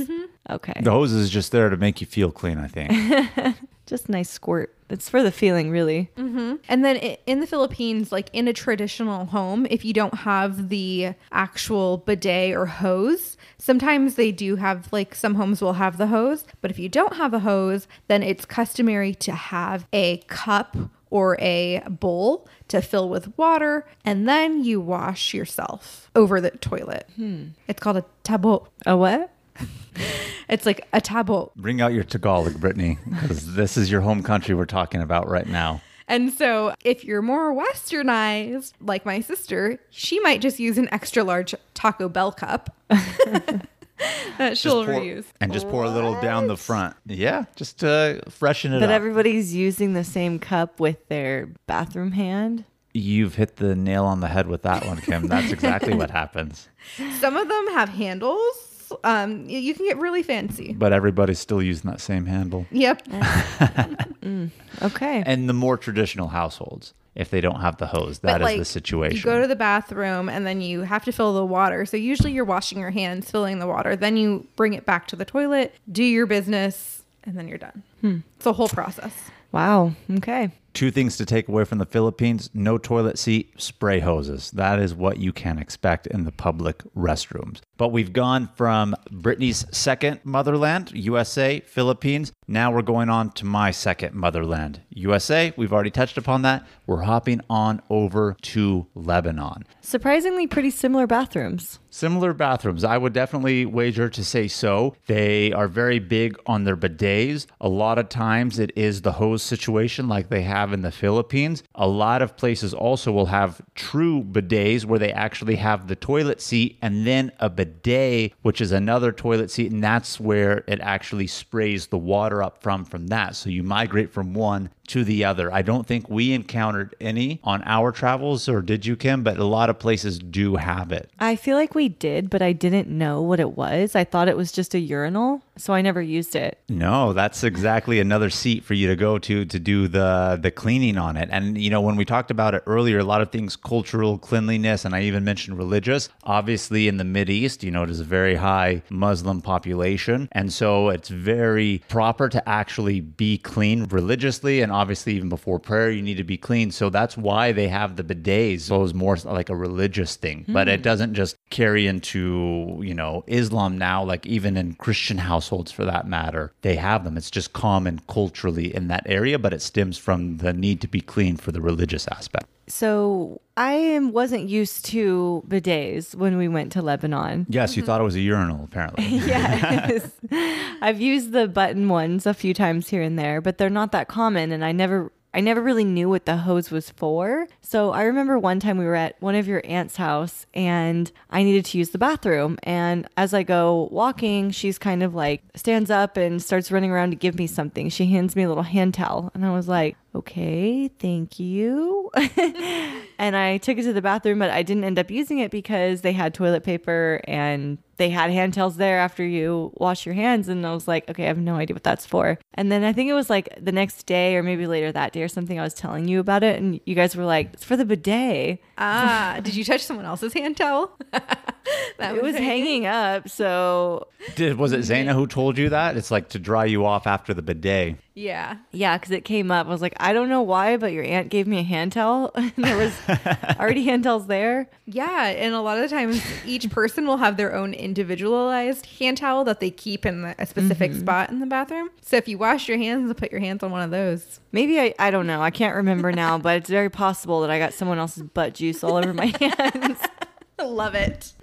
Okay, The hose is just there to make you feel clean, I think. just nice squirt. It's for the feeling, really. Mm-hmm. And then i- in the Philippines, like in a traditional home, if you don't have the actual bidet or hose, sometimes they do have, like some homes will have the hose. But if you don't have a hose, then it's customary to have a cup or a bowl to fill with water, and then you wash yourself over the toilet. Hmm. It's called a tabo. A what? It's like a tabo. Bring out your Tagalog, Brittanie, because this is your home country we're talking about right now. And so, if you're more westernized, like my sister, she might just use an extra large Taco Bell cup that she'll pour- reuse. And just pour a little down the front. Yeah, just to freshen it But up. everybody's using the same cup with their bathroom hand. You've hit the nail on the head with that one, Kim. That's exactly what happens. Some of them have handles. Um, y- you can get really fancy. But everybody's still using that same handle. Yep. Okay. And the more traditional households, if they don't have the hose, that But, is the situation. You go to the bathroom and then you have to fill the water. So usually you're washing your hands, filling the water. Then you bring it back to the toilet, do your business, and then you're done. It's a whole process. Wow. Okay. Two things to take away from the Philippines no toilet seat, spray hoses. That is what you can expect in the public restrooms. But we've gone from Brittanie's second motherland, USA, Philippines. Now we're going on to my second motherland, USA. We've already touched upon that. We're hopping on over to Lebanon. Surprisingly, pretty similar bathrooms. Similar bathrooms. I would definitely wager to say so. They are very big on their bidets. A lot of times it is the hose situation like they have in the Philippines. A lot of places also will have true bidets where they actually have the toilet seat and then a bidet, which is another toilet seat, and that's where it actually sprays the water up from from that. So you migrate from one to the other. I don't think we encountered any on our travels, or did you, Kim? But a lot of places do have it. I feel like we did, but I didn't know what it was. I thought it was just a urinal, so I never used it. No, that's exactly another seat for you to go to to do the the cleaning on it. And you know, when we talked about it earlier, a lot of things cultural cleanliness, and I even mentioned religious. Obviously, in the Mid East, you know, it is a very high Muslim population, and so it's very proper to actually be clean religiously, and obviously even before prayer, you need to be clean. So that's why they have the bidets. So it's more like a religious thing, but it hmm. doesn't just carry into you know Islam now. Like even in Christian households, for that matter, they have them. It's just common culturally in that area, but it stems from the need to be clean for the religious aspect. So I am- wasn't used to bidets when we went to Lebanon. Yes, you mm-hmm. thought it was a urinal, apparently. yes. I've used the button ones a few times here and there, but they're not that common and I never I never really knew what the hose was for. So I remember one time we were at one of your aunt's house and I needed to use the bathroom and as I go walking, she's kind of like stands up and starts running around to give me something. She hands me a little hand towel and I was like, "Okay, thank you." and I took it to the bathroom, but I didn't end up using it because they had toilet paper and they had hand towels there after you wash your hands. And I was like, okay, I have no idea what that's for. And then I think it was like the next day or maybe later that day or something, I was telling you about it. And you guys were like, it's for the bidet. Ah, did you touch someone else's hand towel? that It was hanging up. So Did was it Zaina who told you that? It's like to dry you off after the bidet. Yeah. yeah, because it came up. I was like, I don't know why, but your aunt gave me a hand towel. and there was already hand towels there. Yeah, and a lot of the times each person will have their own individualized hand towel that they keep in the, a specific mm-hmm. spot in the bathroom. So if you wash your hands, put your hands on one of those. Maybe I, I don't know. I can't remember now, but it's very possible that I got someone else's butt juice all over my hands. Love it.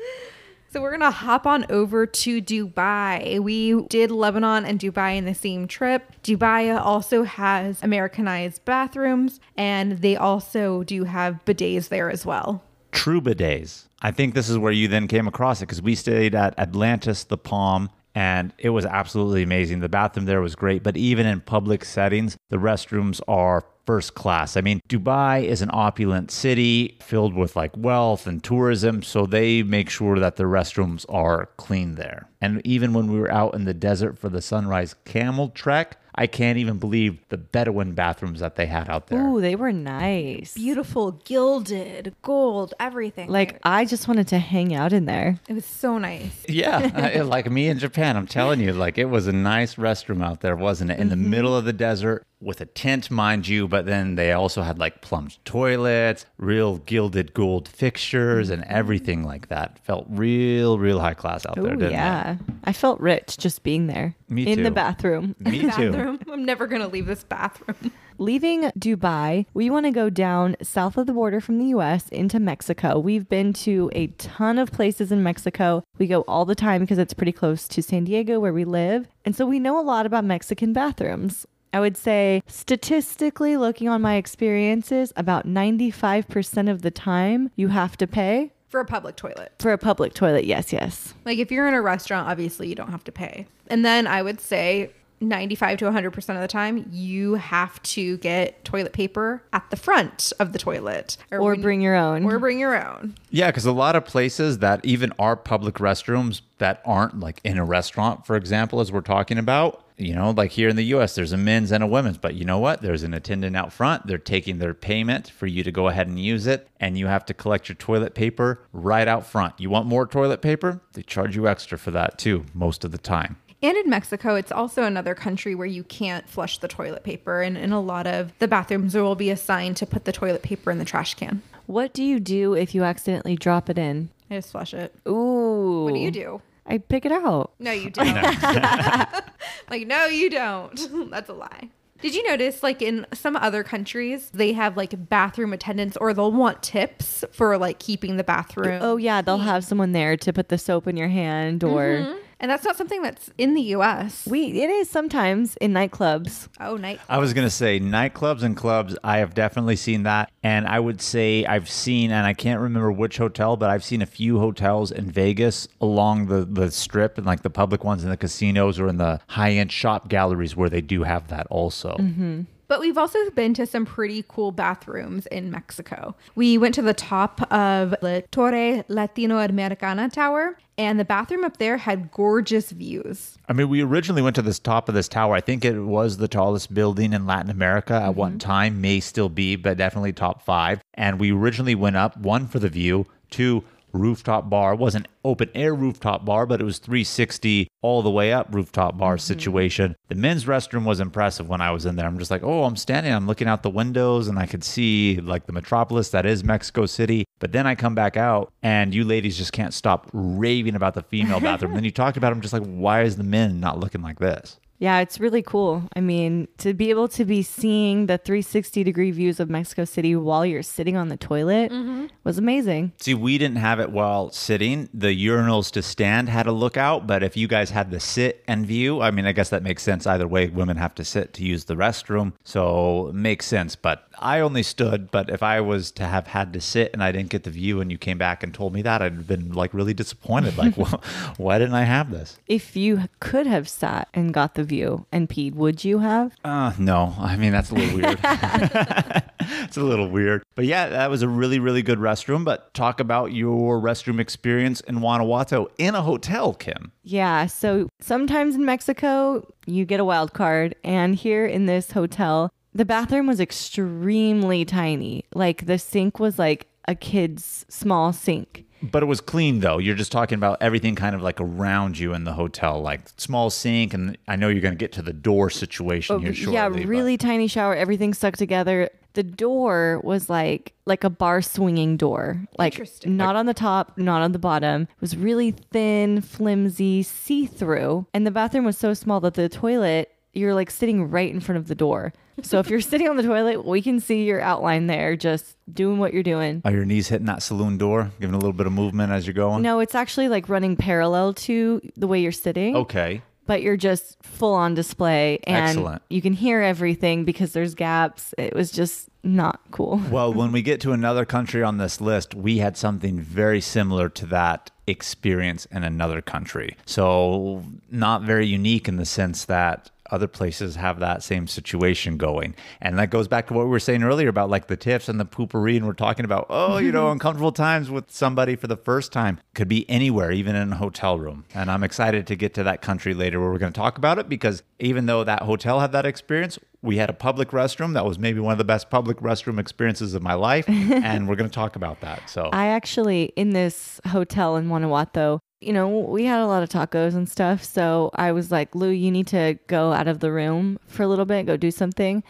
So we're gonna hop on over to Dubai. We did Lebanon and Dubai in the same trip. Dubai also has Americanized bathrooms, and they also do have bidets there as well. True bidets. I think this is where you then came across it because we stayed at Atlantis, the Palm, and it was absolutely amazing. The bathroom there was great, but even in public settings, the restrooms are first class. I mean, Dubai is an opulent city filled with like wealth and tourism, so they make sure that the restrooms are clean there. And even when we were out in the desert for the sunrise camel trek, I can't even believe the Bedouin bathrooms that they had out there. Ooh, they were nice. Beautiful, gilded, gold, everything. Like I just wanted to hang out in there. it was so nice. Yeah, I- like me in Japan, I'm telling you, like it was a nice restroom out there, wasn't it? In the mm-hmm. middle of the desert with a tent, mind you, but then they also had like plumbed toilets, real gilded gold fixtures, and mm-hmm. everything like that. Felt real, real high class out there, Ooh, didn't yeah. I felt rich just being there. Me in too. the bathroom. it? Me too. Bathroom. I'm never gonna leave this bathroom. Leaving Dubai, we want to go down south of the border from the US into Mexico. We've been to a ton of places in Mexico. We go all the time because it's pretty close to San Diego where we live. And so we know a lot about Mexican bathrooms. I would say, statistically, looking on my experiences, about 95% of the time you have to pay For a public toilet. for a public toilet. Yes, yes. Like if you're in a restaurant, obviously you don't have to pay. And then I would say 95 to 100% of the time, you have to get toilet paper at the front of the toilet. Or when- bring your own. Or bring your own. Yeah, because a lot of places that even are public restrooms that aren't like in a restaurant, for example, as we're talking about, you know, like here in the US, there's a men's and a women's, but you know what? There's an attendant out front. They're taking their payment for you to go ahead and use it, and you have to collect your toilet paper right out front. You want more toilet paper? They charge you extra for that too, most of the time. And in Mexico, it's also another country where you can't flush the toilet paper. And in a lot of the bathrooms, there will be a sign to put the toilet paper in the trash can. What do you do if you accidentally drop it in? I just flush it. Ooh. What do you do? I pick it out. No, you don't. like, no, you don't. That's a lie. Did you notice, like in some other countries, they have like bathroom attendants or they'll want tips for like keeping the bathroom? Oh yeah, they'll have someone there to put the soap in your hand or mm-hmm. And that's not something that's in the US. We it is sometimes in nightclubs. oh, night. I was gonna say nightclubs and clubs. I have definitely seen that, and I would say I've seen, and I can't remember which hotel, but I've seen a few hotels in Vegas along the the strip and like the public ones in the casinos or in the high end shop galleries where they do have that also. Mm-hmm. But we've also been to some pretty cool bathrooms in Mexico. We went to the top of the Torre Latinoamericana Tower, and the bathroom up there had gorgeous views. I mean, we originally went to this top of this tower. I think it was the tallest building in Latin America at one mm-hmm. time, may still be, but definitely top five. And we originally went up one for the view, two rooftop bar. It wasn't open air rooftop bar, but it was 360 all the way up rooftop bar mm-hmm. situation. The men's restroom was impressive when I was in there. I'm just like, oh, I'm standing, I'm looking out the windows, and I could see like the metropolis that is Mexico City. But then I come back out, and you ladies just can't stop raving about the female bathroom. then you talked about them, just like, why is the men not looking like this? Yeah, it's really cool. I mean, to be able to be seeing the 360 degree views of Mexico City while you're sitting on the toilet mm-hmm. was amazing. See, we didn't have it while sitting. The urinals to stand had a lookout, but if you guys had the sit and view, I mean, I guess that makes sense either way. Women have to sit to use the restroom, so it makes sense. But I only stood. But if I was to have had to sit and I didn't get the view, and you came back and told me that, I'd have been like really disappointed. Like, well, why didn't I have this? If you could have sat and got the view and peed, would you have? Uh, no, I mean that's a little weird. it's a little weird, but yeah, that was a really, really good restroom. But talk about your restroom experience in Guanajuato in a hotel, Kim. Yeah, so sometimes in Mexico, you get a wild card. And here in this hotel, the bathroom was extremely tiny. Like the sink was like a kid's small sink. But it was clean though. You're just talking about everything kind of like around you in the hotel, like small sink, and I know you're going to get to the door situation here oh, shortly. yeah, but- really tiny shower, everything stuck together. The door was like like a bar swinging door, like Interesting. not on the top, not on the bottom. It was really thin, flimsy, see through, and the bathroom was so small that the toilet you're like sitting right in front of the door. So if you're sitting on the toilet, we can see your outline there, just doing what you're doing. Are your knees hitting that saloon door, giving a little bit of movement as you're going? No, it's actually like running parallel to the way you're sitting. Okay. but you're just full on display and Excellent. you can hear everything because there's gaps. It was just not cool. Well, when we get to another country on this list, we had something very similar to that experience in another country. So, not very unique in the sense that other places have that same situation going. And that goes back to what we were saying earlier about like the tips and the poopery. And we're talking about, oh, you know, uncomfortable times with somebody for the first time. Could be anywhere, even in a hotel room. And I'm excited to get to that country later where we're going to talk about it because even though that hotel had that experience, we had a public restroom that was maybe one of the best public restroom experiences of my life. and we're going to talk about that. So, I actually, in this hotel in Guanajuato, you know, we had a lot of tacos and stuff. So I was like, Lou, you need to go out of the room for a little bit, go do something.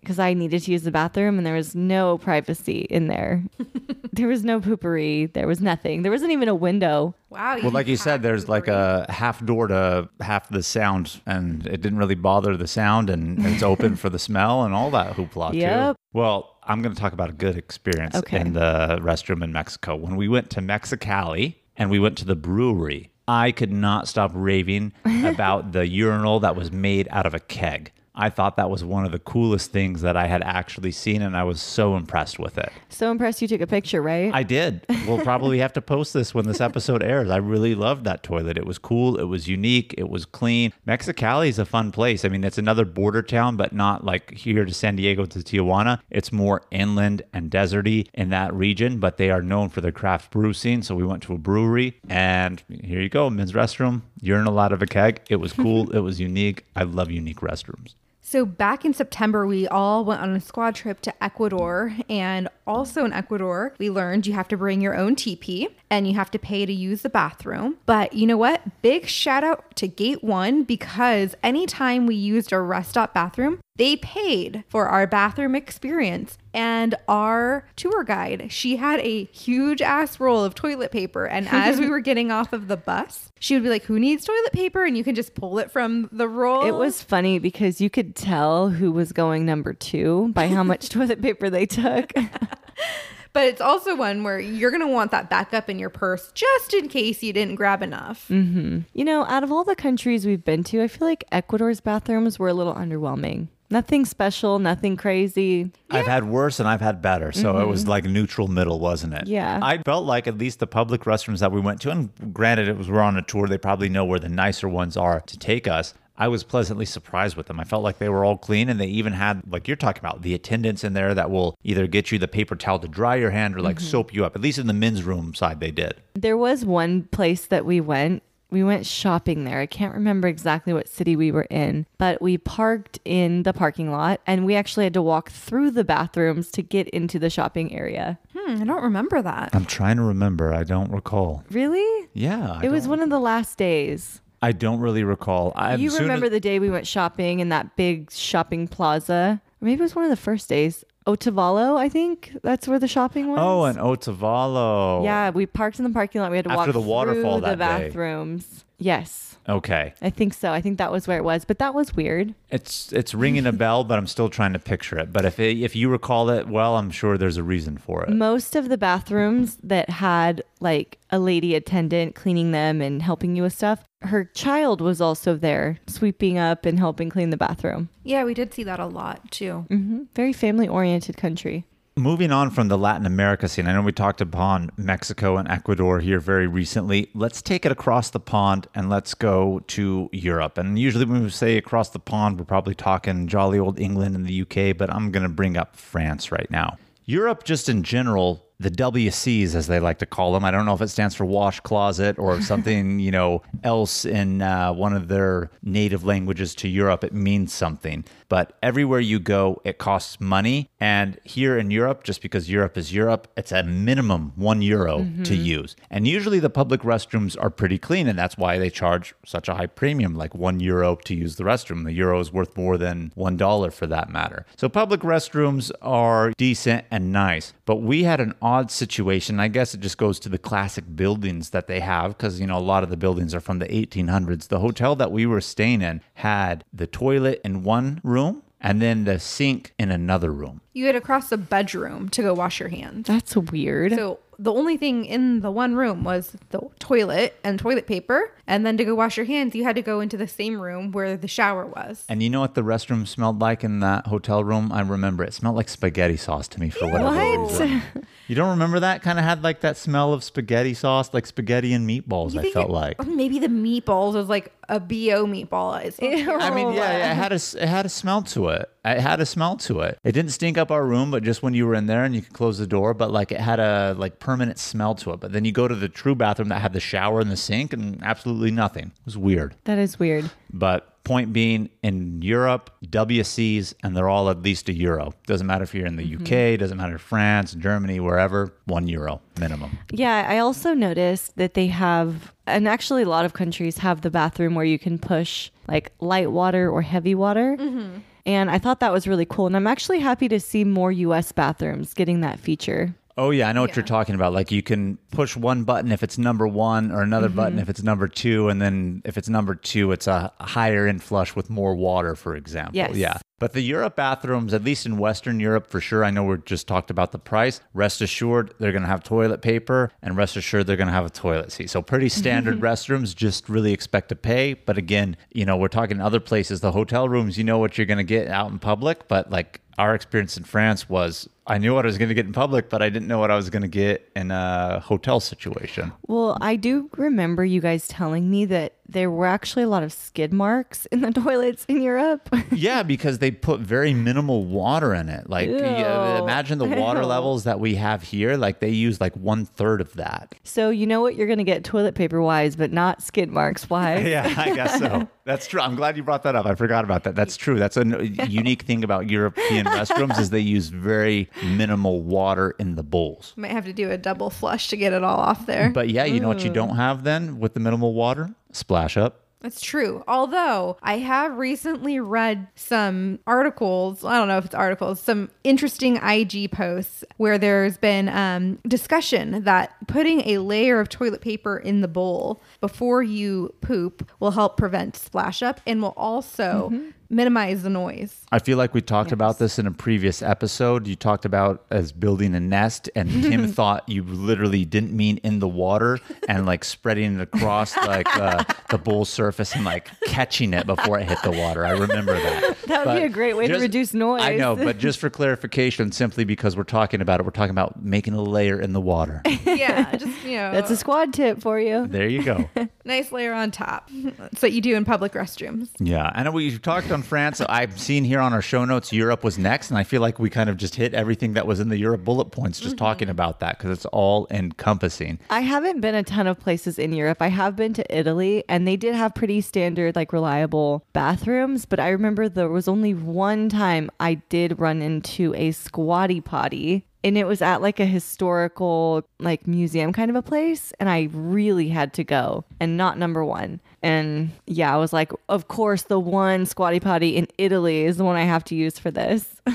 Because I needed to use the bathroom and there was no privacy in there. there was no poopery. There was nothing. There wasn't even a window. Wow. well, like you said, there's like a half door to half the sound, and it didn't really bother the sound, and it's open for the smell and all that hoopla, Yep. too. Well, I'm going to talk about a good experience Okay. in the restroom in Mexico. When we went to Mexicali and we went to the brewery, I could not stop raving about the urinal that was made out of a keg. I thought that was one of the coolest things that I had actually seen, and I was so impressed with it. So impressed you took a picture, right? I did. We'll probably have to post this when this episode airs. I really loved that toilet. It was cool. It was unique. It was clean. Mexicali is a fun place. I mean, it's another border town, but not like here to San Diego to Tijuana. It's more inland and deserty in that region, but they are known for their craft brew scene. So we went to a brewery, and here you go, men's restroom. Urinal out of a keg. It was cool. it was unique. I love unique restrooms. So back in September, we all went on a squad trip to Ecuador. And also in Ecuador, we learned you have to bring your own TP and you have to pay to use the bathroom. But you know what? Big shout out to Gate One because anytime we used a rest stop bathroom, they paid for our bathroom experience. And our tour guide, she had a huge ass roll of toilet paper. And as we were getting off of the bus, she would be like, Who needs toilet paper? And you can just pull it from the roll. It was funny because you could tell who was going number two by how much toilet paper they took. but it's also one where you're going to want that backup in your purse just in case you didn't grab enough. Mm-hmm. You know, out of all the countries we've been to, I feel like Ecuador's bathrooms were a little underwhelming. Nothing special, nothing crazy. I've had worse and I've had better. So it was mm-hmm. like neutral middle, wasn't it? Yeah. I felt like at least the public restrooms that we went to, and granted it was we're on a tour, they probably know where the nicer ones are to take us. I was pleasantly surprised with them. I felt like they were all clean and they even had, like you're talking about, the attendants in there that will either get you the paper towel to dry your hand or like mm-hmm. soap you up. At least in the men's room side, they did. There was one place that we went. We went shopping there. I can't remember exactly what city we were in, but we parked in the parking lot and we actually had to walk through the bathrooms to get into the shopping area. Hmm, I don't remember that. I'm trying to remember. I don't recall. Really? Yeah. I it was don't- one of the last days. I don't really recall. I, you remember as- the day we went shopping in that big shopping plaza? Maybe it was one of the first days. Otavalo, I think that's where the shopping was. Oh, and Otavalo. yeah, we parked in the parking lot. We had to After walk the waterfall through the that day. bathrooms. Yes, Okay. I think so. I think that was where it was, but that was weird. It's it's ringing a bell, but I'm still trying to picture it. But if it, if you recall it well, I'm sure there's a reason for it. Most of the bathrooms that had like a lady attendant cleaning them and helping you with stuff, her child was also there sweeping up and helping clean the bathroom. Yeah, we did see that a lot too. hmm Very family oriented country. Moving on from the Latin America scene, I know we talked upon Mexico and Ecuador here very recently. Let's take it across the pond and let's go to Europe. And usually when we say across the pond, we're probably talking jolly old England and the UK, but I'm going to bring up France right now. Europe, just in general, the WCs, as they like to call them. I don't know if it stands for wash closet or something, you know, else in uh, one of their native languages to Europe. It means something. But everywhere you go, it costs money. And here in Europe, just because Europe is Europe, it's a minimum one euro to mm-hmm. use. And usually the public restrooms are pretty clean. And that's why they charge such a high premium, like one euro to use the restroom. The euro is worth more than one dollar for that matter. So public restrooms are decent and nice. But we had an odd situation. I guess it just goes to the classic buildings that they have because, you know, a lot of the buildings are from the 1800s. The hotel that we were staying in had the toilet in one room and then the sink in another room. You had to cross the bedroom to go wash your hands. That's weird. So the only thing in the one room was the toilet and toilet paper. And then to go wash your hands, you had to go into the same room where the shower was. And you know what the restroom smelled like in that hotel room? I remember it smelled like spaghetti sauce to me for whatever What? reason. You don't remember that? Kind of had like that smell of spaghetti sauce, like spaghetti and meatballs, You I felt it- like. maybe the meatballs was like a BO meatball. It's I mean, yeah, yeah, it had a s- it had a smell to it. It had a smell to it. It didn't stink up our room, but just when you were in there and you could close the door, but like it had a like permanent smell to it. But then you go to the true bathroom that had the shower and the sink, and absolutely nothing. It was weird. that is weird. But point being, in Europe, WCs, and they're all at least a euro. Doesn't matter if you're in the UK, mm-hmm. doesn't matter if France, Germany, wherever, one euro minimum. Yeah, I also noticed that they have, and actually a lot of countries have the bathroom where you can push like light water or heavy water. Mm-hmm. And I thought that was really cool. And I'm actually happy to see more US bathrooms getting that feature. Oh yeah, I know what you're talking about. Like you can push one button if it's number one, or another mm-hmm. button if it's number two, and then if it's number two, it's a higher in flush with more water, for example. Yes. Yeah. But the Europe bathrooms, at least in Western Europe for sure, I know we just talked about the price. Rest assured, they're going to have toilet paper, and rest assured, they're going to have a toilet seat. So pretty standard restrooms. Just really expect to pay. But again, you know, we're talking other places. The hotel rooms, you know what you're going to get out in public, but like our experience in France was I knew what I was going to get in public, but I didn't know what I was going to get in a hotel situation. Well, I do remember you guys telling me that there were actually a lot of skid marks in the toilets in Europe. yeah, because they put very minimal water in it. Like, yeah, uh, Ew. imagine the water levels that we have here. Like, they use like one third of that. so you know what you're going to get toilet paper wise, but not skid marks wise. Yeah, I guess so. That's true. I'm glad you brought that up. I forgot about that. That's true. That's a unique thing about European restrooms is they use very minimal water in the bowls. Might have to do a double flush to get it all off there. But yeah, you know what you don't have then with the minimal water? Splash up. That's true. Although I have recently read some articles, I don't know if it's articles, some interesting IG posts where there's been um, discussion that putting a layer of toilet paper in the bowl before you poop will help prevent splash up and will also minimize the noise. I feel like we talked about this in a previous episode. You talked about as building a nest, and Kim thought you literally didn't mean in the water and like spreading it across like uh, the bowl surface and like catching it before it hit the water. I remember that. That would be a great way to reduce noise. I know, but just for clarification, simply because we're talking about it, we're talking about making a layer in the water. Yeah, just you know, That's a squad tip for you. There you go. nice layer on top. That's what you do in public restrooms. Yeah, I know we've talked on France. I've seen here on our show notes Europe was next, and I feel like we kind of just hit everything that was in the Europe bullet points just mm-hmm. talking about that because it's all encompassing. I haven't been a ton of places in Europe. I have been to Italy and they did have pretty standard, like reliable bathrooms. But I remember there was only one time I did run into a squatty potty and it was at like a historical, like museum kind of a place. And I really had to go and not number one. And yeah, I was like, of course, the one squatty potty in Italy is the one I have to use for this.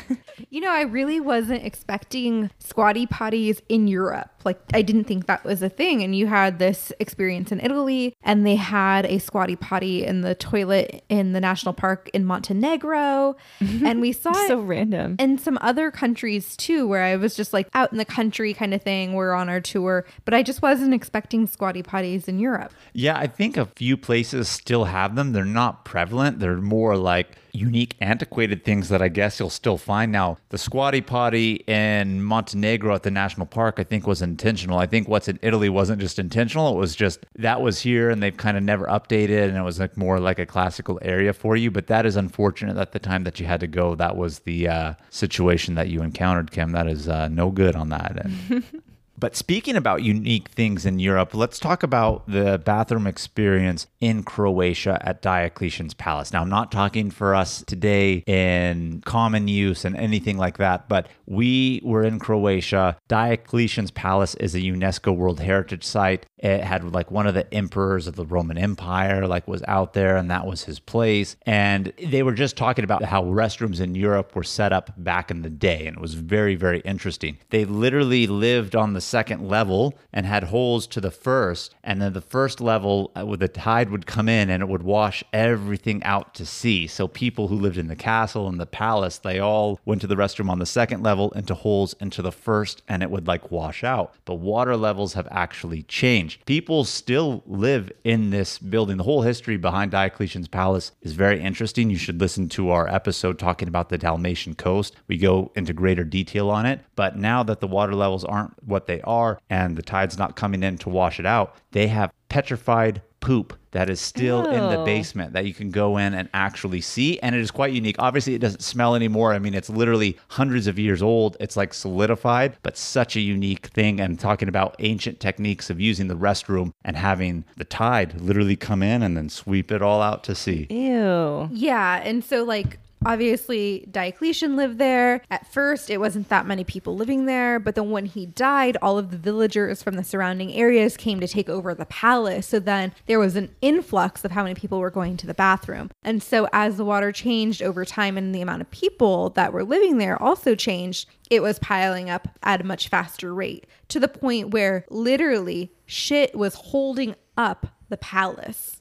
You know, I really wasn't expecting squatty potties in Europe. Like, I didn't think that was a thing. And you had this experience in Italy, and they had a squatty potty in the toilet in the national park in Montenegro. and we saw it so random. in some other countries too, where I was just like out in the country kind of thing. We're on our tour, but I just wasn't expecting squatty potties in Europe. Yeah, I think a few places still have them. They're not prevalent. They're more like unique, antiquated things that I guess you'll still find. Now, the squatty potty in Montenegro at the national park, I think, was intentional. I think what's in Italy wasn't just intentional. It was just that was here and they've kind of never updated and it was like more like a classical area for you. But that is unfortunate at the time that you had to go. That was the uh, situation that you encountered, Kim. That is uh, no good on that. But speaking about unique things in Europe, let's talk about the bathroom experience in Croatia at Diocletian's Palace. Now, I'm not talking for us today in common use and anything like that, but we were in Croatia. Diocletian's Palace is a UNESCO World Heritage Site. It had like one of the emperors of the Roman Empire like was out there and that was his place. And they were just talking about how restrooms in Europe were set up back in the day and it was very very interesting. They literally lived on the second level and had holes to the first and then the first level uh, with the tide would come in and it would wash everything out to sea. So people who lived in the castle and the palace, they all went to the restroom on the second level into holes into the first and it would like wash out. But water levels have actually changed. People still live in this building. The whole history behind Diocletian's palace is very interesting. You should listen to our episode talking about the Dalmatian coast. We go into greater detail on it. But now that the water levels aren't what they are and the tide's not coming in to wash it out, they have petrified poop that is still in the basement that you can go in and actually see and it is quite unique obviously it doesn't smell anymore i mean it's literally hundreds of years old it's like solidified but such a unique thing and talking about ancient techniques of using the restroom and having the tide literally come in and then sweep it all out to sea Ew. Yeah. And so, like, obviously, Diocletian lived there. At first, it wasn't that many people living there. But then when he died, all of the villagers from the surrounding areas came to take over the palace. So then there was an influx of how many people were going to the bathroom. And so, as the water changed over time and the amount of people that were living there also changed, it was piling up at a much faster rate to the point where literally shit was holding up the palace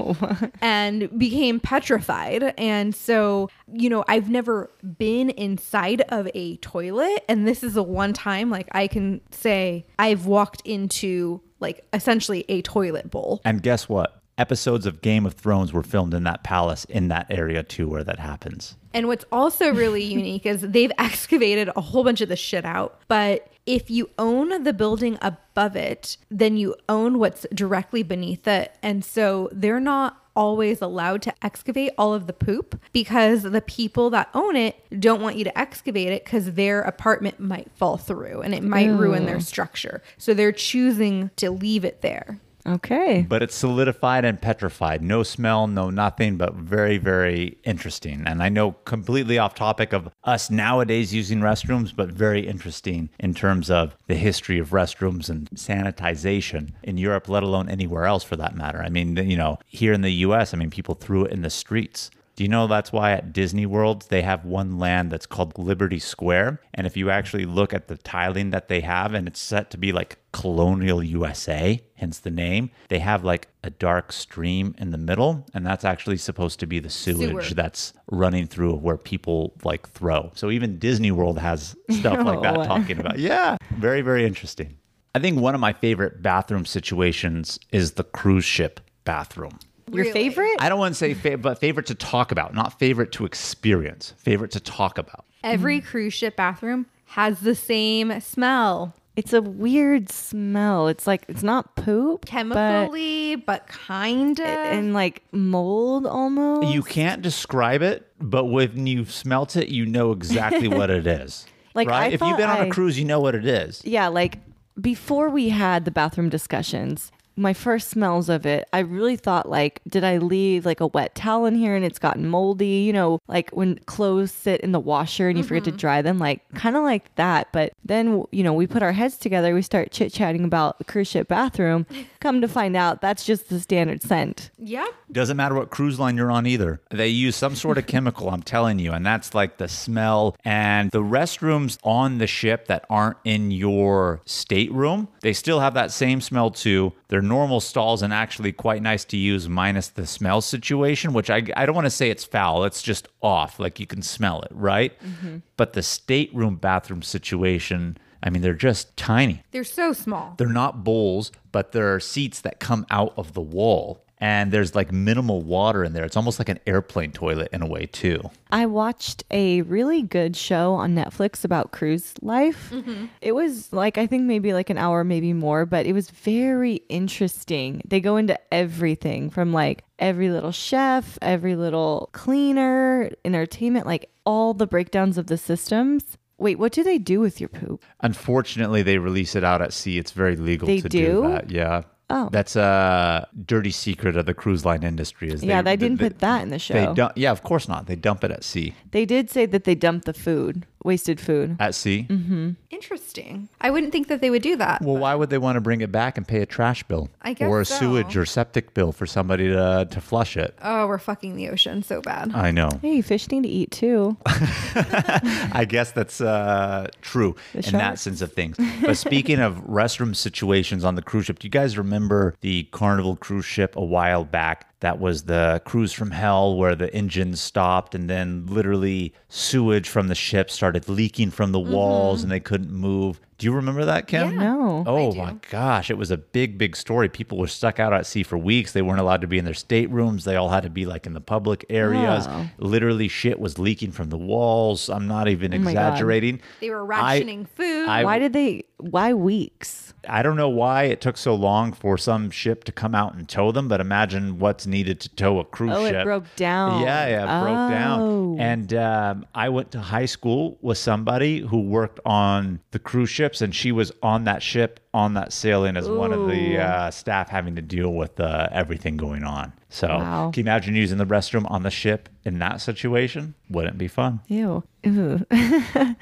and became petrified. And so, you know, I've never been inside of a toilet. And this is a one time, like, I can say I've walked into like essentially a toilet bowl. and guess what episodes of game of thrones were filmed in that palace in that area too where that happens And what's also really unique is they've excavated a whole bunch of the shit out. But if you own the building above it, then you own what's directly beneath it. And so they're not always allowed to excavate all of the poop because the people that own it don't want you to excavate it because their apartment might fall through and it might ruin their structure. So they're choosing to leave it there. Okay. but it's solidified and petrified. No smell no nothing but very very interesting. And i know completely off topic of us nowadays using restrooms but very interesting in terms of the history of restrooms and sanitization in europe let alone anywhere else for that matter. I mean you know here in the us i mean people threw it in the streets Do you know that's why at Disney World they have one land that's called Liberty Square? And if you actually look at the tiling that they have, and it's set to be like colonial USA, hence the name, they have like a dark stream in the middle, and that's actually supposed to be the sewage Sewer. that's running through where people like throw. So even Disney World has stuff like that Oh. talking about. Yeah, very, very interesting. I think one of my favorite bathroom situations is the cruise ship bathroom. Your Really? favorite? I don't want to say fa- but favorite to talk about, not favorite to experience. Favorite to talk about. Every mm. cruise ship bathroom has the same smell. It's a weird smell. It's like it's not poop, Chemically, but, kind of. and like mold almost. You can't describe it, but when you've smelt it, you know exactly what it is. Like, right? I if you've been on a I- cruise, you know what it is. Yeah, like before we had the bathroom discussions, my first smells of it, I really thought like, did I leave like a wet towel in here and it's gotten moldy? You know, like when clothes sit in the washer and you forget to mm-hmm. dry them, like kind of like that. But then, you know, we put our heads together, we start chit chatting about the cruise ship bathroom. Come to find out, that's just the standard scent. yeah. Doesn't matter what cruise line you're on either. They use some sort of chemical, I'm telling you, and that's like the smell. And the restrooms on the ship that aren't in your stateroom, they still have that same smell too. They're normal stalls and actually quite nice to use, minus the smell situation, which I, I don't want to say it's foul. It's just off. Like you can smell it, right? Mm-hmm. But the stateroom bathroom situation, I mean, they're just tiny. They're so small. They're not bowls, but there are seats that come out of the wall. And there's like minimal water in there. It's almost like an airplane toilet in a way, too. I watched a really good show on Netflix about cruise life. Mm-hmm. It was like, I think maybe like an hour, maybe more, but it was very interesting. They go into everything from like every little chef, every little cleaner, entertainment, like all the breakdowns of the systems. Wait, what do they do with your poop? Unfortunately, they release it out at sea. It's very legal They to do? that. Yeah. Oh. That's a dirty secret of the cruise line industry. Is yeah, they, they didn't they, put that in the They show. dump, yeah, of course not. They dump it at sea. They did say that they dumped the food, wasted food. At sea. Mm-hmm. Interesting. I wouldn't think that they would do that. Well, why would they want to bring it back and pay a trash bill I guess or a so. sewage or septic bill for somebody to to flush it? Oh, we're fucking the ocean so bad. I know. Hey, fish need to eat too. I guess that's uh, true in that sense of things. But speaking of restroom situations on the cruise ship, do you guys remember the Carnival cruise ship a while back? That was the cruise from hell where the engines stopped and then literally sewage from the ship started leaking from the walls mm-hmm. and they couldn't move. Do you remember that, Kim? Yeah. No. Oh do. my gosh, it was a big, big story. People were stuck out at sea for weeks. They weren't allowed to be in their staterooms. They all had to be like in the public areas. Oh. Literally, shit was leaking from the walls. I'm not even my God. exaggerating. They were rationing food. I- Why did they? Why weeks? I don't know why it took so long for some ship to come out and tow them, but imagine what's needed to tow a cruise ship. Oh, it broke down. Yeah, yeah, it broke Oh. down. And um, I went to high school with somebody who worked on the cruise ships, and she was on that ship on that sailing as one of the uh, staff having to deal with uh, everything going on. So, Wow. can you imagine using the restroom on the ship in that situation? Wouldn't it be fun? Ew. Ew.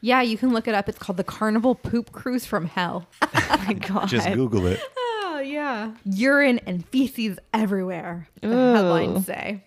yeah, you can look it up. It's called the Carnival Poop Cruise from Hell. oh my god. Just Google it. oh, yeah. Urine and feces everywhere, the Ooh. headlines say.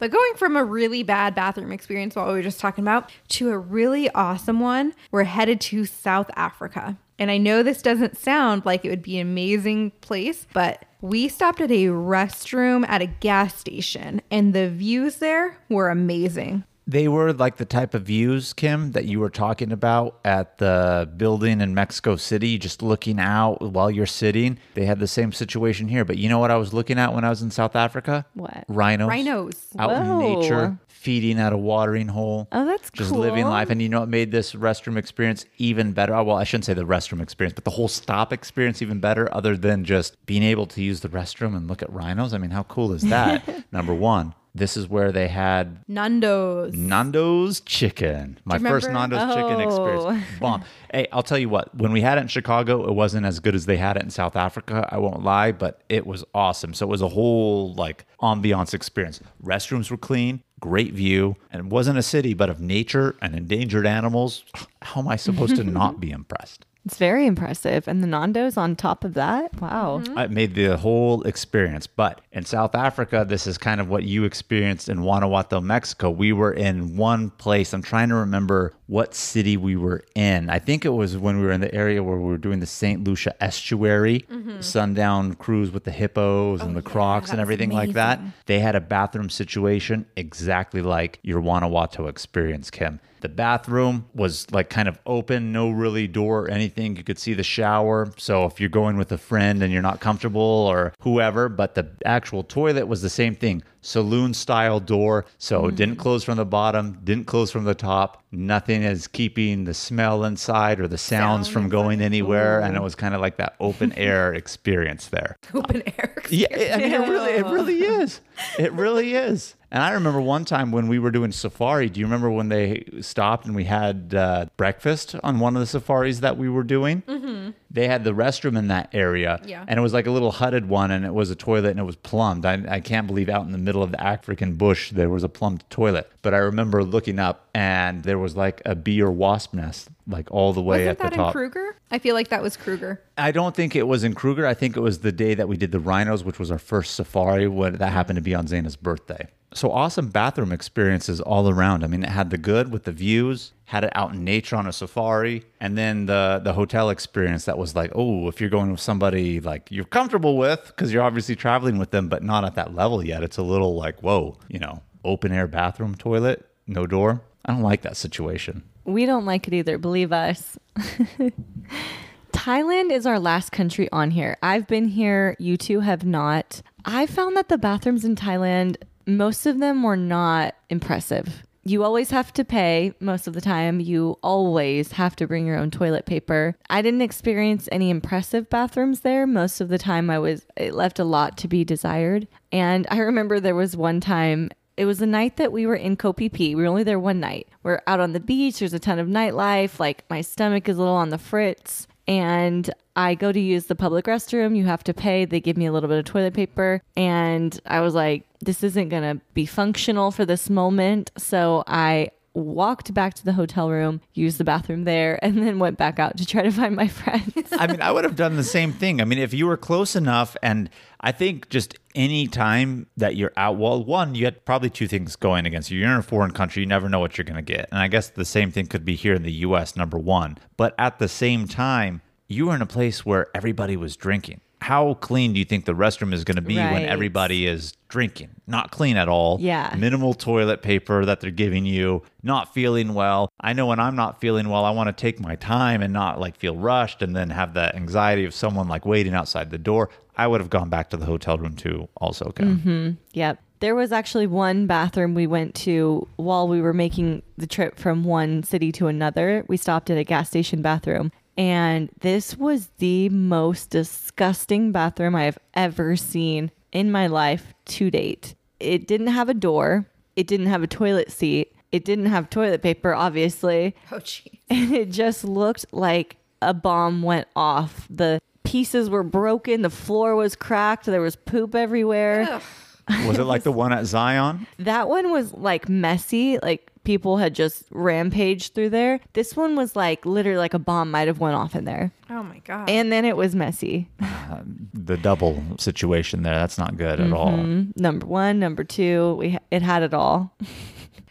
But going from a really bad bathroom experience, what we were just talking about, to a really awesome one, we're headed to South Africa. And I know this doesn't sound like it would be an amazing place, but we stopped at a restroom at a gas station, and the views there were amazing. They were like the type of views, Kim, that you were talking about at the building in Mexico City, just looking out while you're sitting. They had the same situation here. But you know what I was looking at when I was in South Africa? What? Rhinos. Rhinos. Out in nature, feeding at a watering hole. Oh, that's just cool. living life. And you know what made this restroom experience even better? Oh, well, I shouldn't say the restroom experience, but the whole stop experience even better, other than just being able to use the restroom and look at rhinos. I mean, how cool is that? Number one, this is where they had Nando's. Nando's chicken. My first? Nando's chicken Oh. experience. Bomb. hey, I'll tell you what, when we had it in Chicago, it wasn't as good as they had it in South Africa. I won't lie, but it was awesome. So it was a whole like ambiance experience. Restrooms were clean, great view, and it wasn't a city, but of nature and endangered animals. How am I supposed to not be impressed? It's very impressive. And the Nando's on top of that. Wow. Mm-hmm. It made the whole experience. But in South Africa, this is kind of what you experienced in Guanajuato, Mexico. We were in one place. I'm trying to remember what city we were in. I think it was when we were in the area where we were doing the St. Lucia estuary mm-hmm. sundown cruise with the hippos and oh, the crocs and everything like that. They had a bathroom situation exactly like your Guanajuato experience, Kim. The bathroom was like kind of open, no really door or anything. You could see the shower. So if you're going with a friend and you're not comfortable or whoever, but the actual toilet was the same thing. Saloon style door. So it didn't close from the bottom, didn't close from the top. Nothing is keeping the smell inside or the sounds from going anywhere. And it was kind of like that open air experience there. Open air. Experience. Yeah, I mean, it really, it really is. It really is. And I remember one time when we were doing safari. Do you remember when they stopped and we had uh, breakfast on one of the safaris that we were doing? Mm-hmm. They had the restroom in that area, Yeah. and it was like a little hutted one, and it was a toilet, and it was plumbed. I, I can't believe out in the middle of the African bush there was a plumbed toilet. But I remember looking up, and there was like a bee or wasp nest, like all the way Wasn't at the that in. Kruger? I feel like that was Kruger. I don't think it was in Kruger. I think it was the day that we did the rhinos, which was our first safari. What that happened to be on Zaina's birthday. So awesome bathroom experiences all around. I mean, it had the good with the views, had it out in nature on a safari, and then the the hotel experience that was like, oh, if you're going with somebody like you're comfortable with, because you're obviously traveling with them, but not at that level yet. It's a little like, whoa, you know, open air bathroom toilet, no door. I don't like that situation. We don't like it either, believe us. Thailand is our last country on here. I've been here, you two have not. I found that the bathrooms in Thailand, most of them were not impressive. You always have to pay most of the time. You always have to bring your own toilet paper. I didn't experience any impressive bathrooms there. Most of the time I was it left a lot to be desired. And I remember there was one time it was the night that we were in Phi. We were only there one night. We're out on the beach. There's a ton of nightlife. Like my stomach is a little on the fritz. And I go to use the public restroom. You have to pay. They give me a little bit of toilet paper. And I was like, this isn't going to be functional for this moment. So I walked back to the hotel room, used the bathroom there, and then went back out to try to find my friends. I mean, I would have done the same thing. I mean, if you were close enough, and I think just any time that you're out, well, one, you had probably two things going against you. You're in a foreign country, you never know what you're going to get. And I guess the same thing could be here in the US, number one. But at the same time, you were in a place where everybody was drinking. How clean do you think the restroom is going to be when everybody is drinking? Not clean at all. Yeah. Minimal toilet paper that they're giving you, not feeling well. I know when I'm not feeling well, I want to take my time and not like feel rushed and then have that anxiety of someone like waiting outside the door. I would have gone back to the hotel room too, also, Kim. Mm-hmm. Yep. There was actually one bathroom we went to while we were making the trip from one city to another. We stopped at a gas station bathroom, and this was the most disgusting bathroom I have ever seen in my life to date. It didn't have a door, it didn't have a toilet seat, it didn't have toilet paper, obviously Oh, jeez. and it just looked like a bomb went off. The pieces were broken, the floor was cracked, there was poop everywhere. Was it like the one at Zion? That one was like messy, like people had just rampaged through there. This one was like literally like a bomb might have went off in there. Oh my god. And then it was messy. The double situation there. That's not good at all. Number 1, number 2, we it had it all.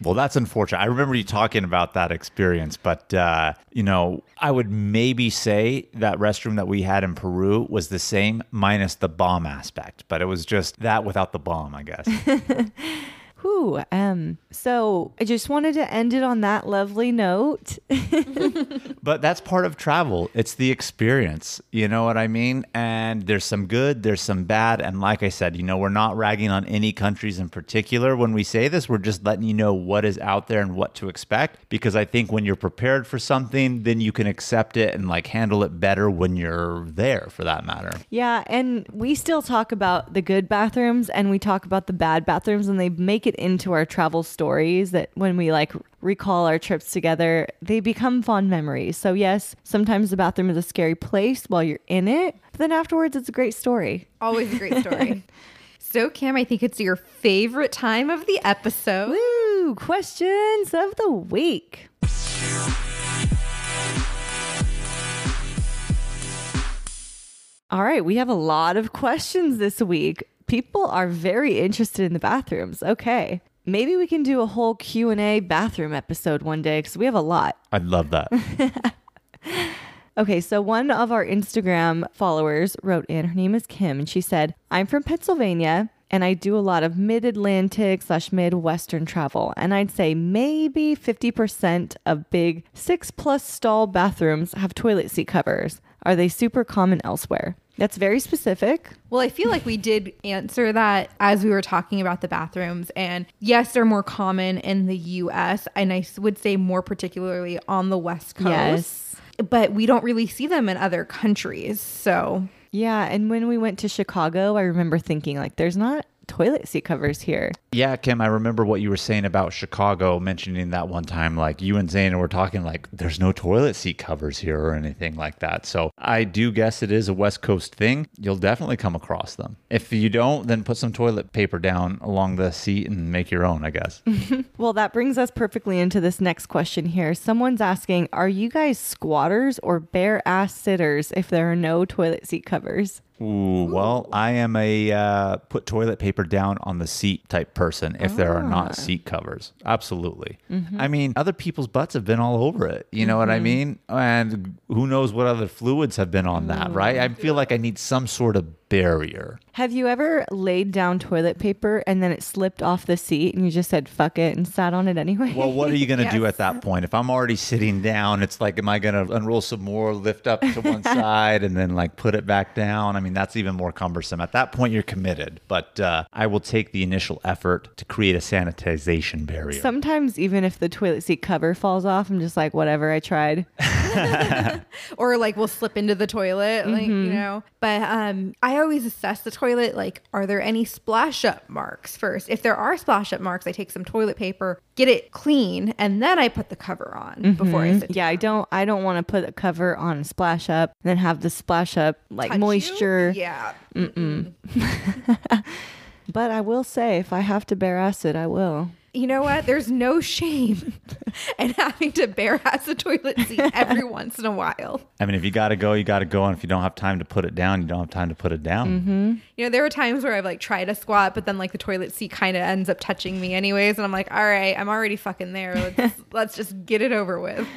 Well, that's unfortunate. I remember you talking about that experience, but uh, you know, I would maybe say that restroom that we had in Peru was the same minus the bomb aspect, but it was just that without the bomb, I guess. Whew, um so I just wanted to end it on that lovely note. but that's part of travel. It's the experience. You know what I mean? And there's some good, there's some bad, and like I said, you know, we're not ragging on any countries in particular when we say this. We're just letting you know what is out there and what to expect because I think when you're prepared for something, then you can accept it and like handle it better when you're there for that matter. Yeah, and we still talk about the good bathrooms and we talk about the bad bathrooms and they make it into our travel stories that when we like recall our trips together, they become fond memories. So yes, sometimes the bathroom is a scary place while you're in it, but then afterwards it's a great story. Always a great story. so, Kim, I think it's your favorite time of the episode. Woo! Questions of the week. All right, we have a lot of questions this week. People are very interested in the bathrooms. Okay. Maybe we can do a whole Q&A bathroom episode one day cuz we have a lot. I'd love that. Okay, so one of our Instagram followers wrote in, her name is Kim, and she said, I'm from Pennsylvania and I do a lot of mid Atlantic slash Midwestern travel. And I'd say maybe 50% of big six plus stall bathrooms have toilet seat covers. Are they super common elsewhere? That's very specific. Well, I feel like we did answer that as we were talking about the bathrooms. And yes, they're more common in the US, and I would say more particularly on the West Coast. Yes. But we don't really see them in other countries. So Yeah, and when we went to Chicago, I remember thinking like there's not toilet seat covers here. Yeah, Kim, I remember what you were saying about Chicago, mentioning that one time. Like you and Zane were talking, like, there's no toilet seat covers here or anything like that. So I do guess it is a West Coast thing. You'll definitely come across them. If you don't, then put some toilet paper down along the seat and make your own, I guess. Well, that brings us perfectly into this next question here. Someone's asking, are you guys squatters or bare ass sitters if there are no toilet seat covers? Ooh, well, I am a uh, put toilet paper down on the seat type person if there are not ah. seat covers. Absolutely. Mm-hmm. I mean, other people's butts have been all over it. You know what I mm-hmm. mean? And who knows what other fluids have been on that, right? I mm-hmm. feel like I need some sort of barrier. Have you ever laid down toilet paper and then it slipped off the seat and you just said fuck it and sat on it anyway? Well, what are you going to do at that point? If I'm already sitting down, it's like, am I going to unroll some more, lift up to one side, and then like put it back down? I mean, that's even more cumbersome. At that point, you're committed. But uh, I will take the initial effort to create a sanitization barrier. Sometimes even if the toilet seat cover falls off, I'm just like, whatever, I tried. or like we'll slip into the toilet like Mm-hmm. you know but um i always assess the toilet like are there any splash up marks first if there are splash up marks i take some toilet paper get it clean and then i put the cover on before i sit Mm-hmm. Yeah, I don't I don't want to put a cover on a splash up and then have the splash up like touch you. moisture. yeah But I will say if I have to bear acid, I will. You know what there's no shame in having to bare ass a toilet seat every once in a while I mean, if you got to go, you got to go. And if you don't have time to put it down, you don't have time to put it down. Mm-hmm. you know there were times where i've like tried to squat but then like the toilet seat kind of ends up touching me anyways and i'm like all right i'm already fucking there let's let's just get it over with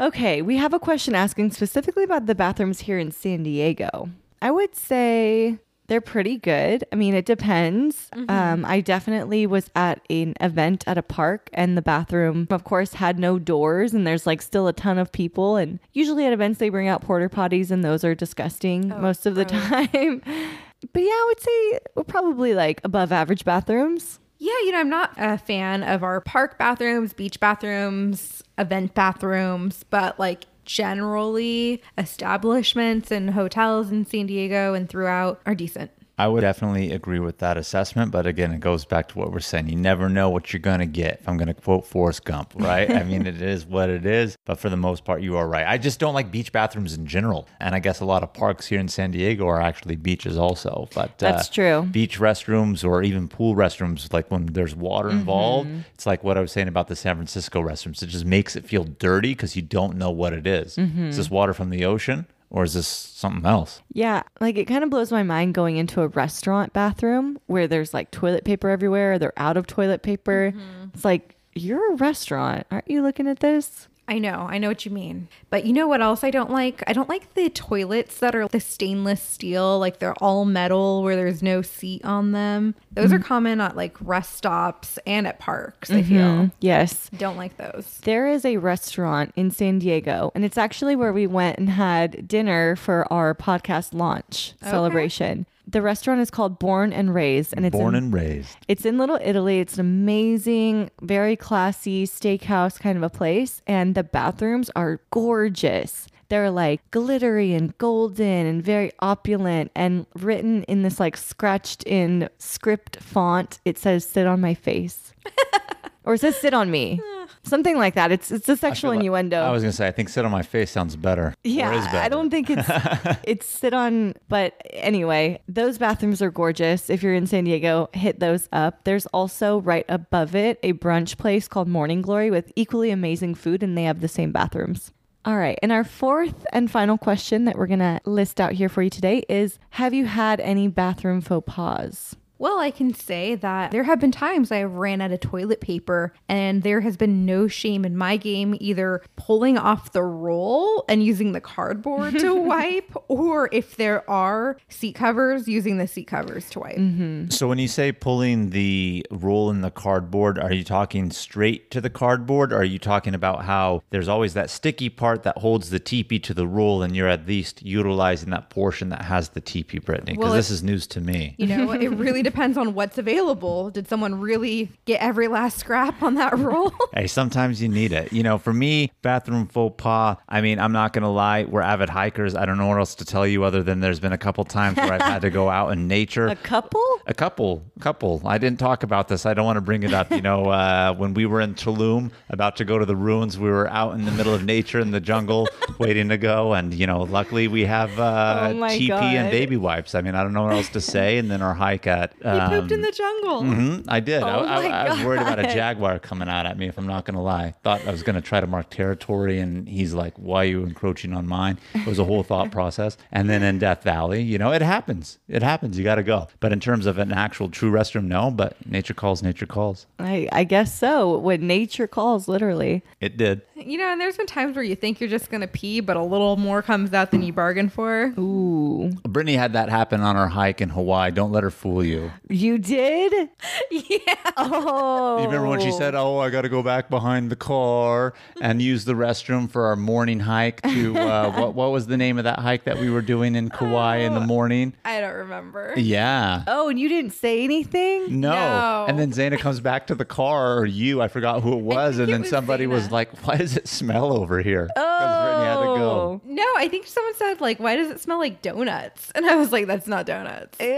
Okay, we have a question asking specifically about the bathrooms here in San Diego. I would say they're pretty good. I mean, it depends. Um, I definitely was at an event at a park, and the bathroom, of course, had no doors, and there's like still a ton of people. And usually at events, they bring out porta potties, and those are disgusting most of the time. but yeah, I would say we're probably like above average bathrooms. Yeah, you know, I'm not a fan of our park bathrooms, beach bathrooms, event bathrooms, but like generally establishments and hotels in San Diego and throughout are decent. I would definitely agree with that assessment. But again, it goes back to what we're saying. You never know what you're going to get. If I'm going to quote Forrest Gump, right? I mean, it is what it is. But for the most part, you are right. I just don't like beach bathrooms in general. And I guess a lot of parks here in San Diego are actually beaches also. But uh, That's true. Beach restrooms or even pool restrooms, like when there's water involved, it's like what I was saying about the San Francisco restrooms. It just makes it feel dirty because you don't know what it is. Is this water from the ocean? Or is this something else? Yeah, like it kind of blows my mind going into a restaurant bathroom where there's like toilet paper everywhere. They're out of toilet paper. Mm-hmm. It's like, you're a restaurant. Aren't you looking at this? I know, I know what you mean. But you know what else I don't like? I don't like the toilets that are the stainless steel, like they're all metal where there's no seat on them. Those are mm. common at like rest stops and at parks, I feel. Mm-hmm. Yes. Don't like those. There is a restaurant in San Diego, and it's actually where we went and had dinner for our podcast launch celebration. The restaurant is called Born and Raised, and it's Born in, and raised. It's in Little Italy. It's an amazing, very classy steakhouse kind of a place, and the bathrooms are gorgeous. They're like glittery and golden and very opulent and written in this like scratched in script font. It says sit on my face. or it says sit on me. Something like that. It's it's a sexual innuendo. I was gonna say, I think "sit on my face" sounds better. Or Yeah, is better. I don't think it's it's sit on. But anyway, those bathrooms are gorgeous. If you're in San Diego, hit those up. There's also right above it a brunch place called Morning Glory with equally amazing food, and they have the same bathrooms. All right. And our fourth and final question that we're going to list out here for you today is Have you had any bathroom faux pas? Well, I can say that there have been times I have ran out of toilet paper, and there has been no shame in my game either pulling off the roll and using the cardboard to wipe, or if there are seat covers, using the seat covers to wipe. Mm-hmm. So when you say pulling the roll in the cardboard, are you talking straight to the cardboard? Or are you talking about how there's always that sticky part that holds the TP to the roll and you're at least utilizing that portion that has the TP, Brittanie? Because Well, this is news to me. You know, it really depends on what's available. Did someone really get every last scrap on that roll? Hey, sometimes you need it. You know, for me, bathroom faux pas, I mean, I'm not going to lie. We're avid hikers. I don't know what else to tell you other than there's been a couple times where I've had to go out in nature. A couple? A couple, couple. I didn't talk about this. I don't want to bring it up. You know, uh, when we were in Tulum, about to go to the ruins, we were out in the middle of nature in the jungle, waiting to go. And you know, luckily we have uh, Oh my TP and baby wipes. I mean, I don't know what else to say. And then our hike at he pooped in um, the jungle. Mhm, I did. I, Oh I, my I was worried about a jaguar coming out at me. If I'm not going to lie, thought I was going to try to mark territory, and he's like, "Why are you encroaching on mine?" It was a whole thought process. And then in Death Valley, you know, it happens. It happens. You got to go. But in terms of an actual true restroom, no. But nature calls. Nature calls. I, I guess so. When nature calls, literally. It did. You know, and there's been times where you think you're just going to pee, but a little more comes out than you bargained for. Ooh. Brittanie had that happen on our hike in Hawaii. Don't let her fool you. You did? yeah. Oh. You remember when she said, "Oh, I got to go back behind the car and use the restroom for our morning hike"? To uh, what? What was the name of that hike that we were doing in Kauai in the morning? I don't remember. Yeah. Oh, and you didn't say anything? No. No. And then Zaina comes back to the car, or you, I forgot who it was. And it then was somebody was like, Why does it smell over here? Because Brittanie had to go. Oh. No, I think someone said, like, why does it smell like donuts? And I was like, that's not donuts. Ew.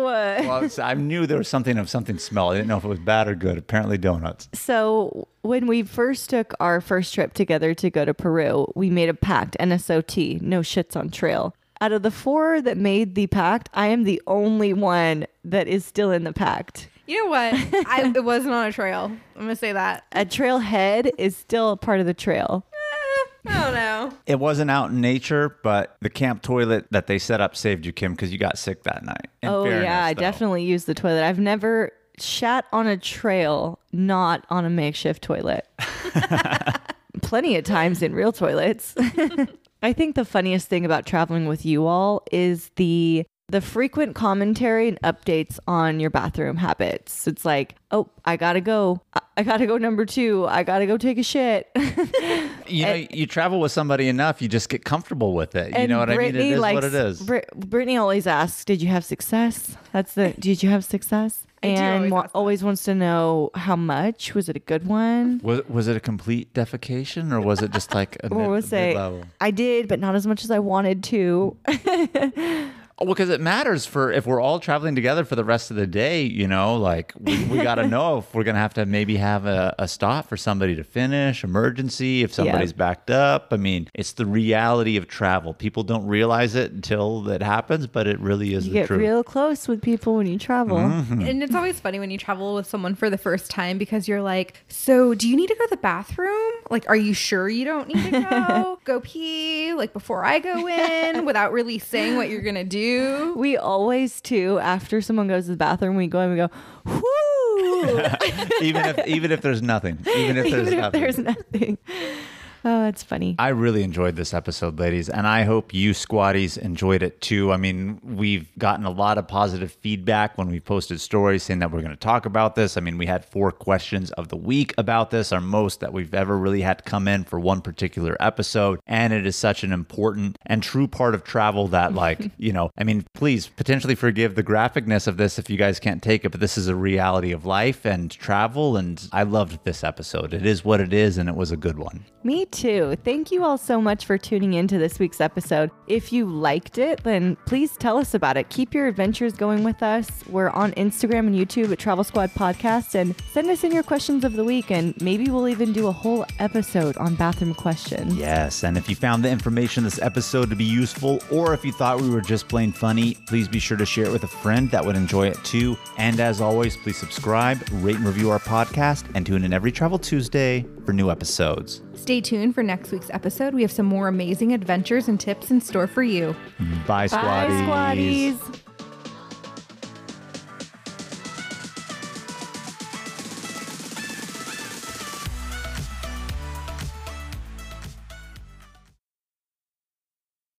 Well, I knew there was something of something smell. I didn't know if it was bad or good. Apparently, donuts. So when we first took our first trip together to go to Peru, we made a pact, NSOT, no shits on trail. Out of the four that made the pact, I am the only one that is still in the pact. You know what? I, it wasn't on a trail. I'm going to say that. A trailhead is still a part of the trail. I don't know. It wasn't out in nature, but the camp toilet that they set up saved you, Kim, because you got sick that night. In oh fairness, yeah, I though. definitely used the toilet. I've never shat on a trail, not on a makeshift toilet. Plenty of times in real toilets. I think the funniest thing about traveling with you all is the the frequent commentary and updates on your bathroom habits. It's like, oh, I gotta go. I, I gotta go number two. I gotta go take a shit. You know, you travel with somebody enough, you just get comfortable with it. You know what I mean? It Brittany what it is. Brit- Brittanie always asks, "Did you have success?" That's the. Did you have success? I and always wa- always wants to know how much. Was it a good one? Was, was it a complete defecation or was it just like a Or mid, was it? level? I did, but not as much as I wanted to. Well, because it matters for if we're all traveling together for the rest of the day, you know, like we, we got to know if we're going to have to maybe have a, a stop for somebody to finish, emergency, if somebody's backed up. I mean, it's the reality of travel. People don't realize it until it happens, but it really is You the get truth. real close with people when you travel. Mm-hmm. And it's always funny when you travel with someone for the first time because you're like, so do you need to go to the bathroom? Like, are you sure you don't need to go? go pee, like before I go in without really saying what you're going to do. We always too. After someone goes to the bathroom, we go and we go, "Whoo!" even if even if there's nothing, even if there's Even if nothing. there's nothing. Oh, that's funny. I really enjoyed this episode, ladies, and I hope you squaddies enjoyed it too. I mean, we've gotten a lot of positive feedback when we posted stories saying that we're going to talk about this. I mean, we had four questions of the week about this, our most that we've ever really had come in for one particular episode. And it is such an important and true part of travel that, like, you know, I mean, please potentially forgive the graphicness of this if you guys can't take it, but this is a reality of life and travel. And I loved this episode. It is what it is, and it was a good one. Me too. Thank you all so much for tuning in to this week's episode. If you liked it, then please tell us about it. Keep your adventures going with us. We're on Instagram and YouTube at Travel Squad Podcast and send us in your questions of the week and maybe we'll even do a whole episode on bathroom questions. Yes, and if you found the information in this episode to be useful, or if you thought we were just plain funny, please be sure to share it with a friend that would enjoy it too. And as always, please subscribe, rate and review our podcast, and tune in every Travel Tuesday for new episodes. Stay tuned for next week's episode. We have some more amazing adventures and tips in store for you. Bye, Bye, squaddies. squaddies.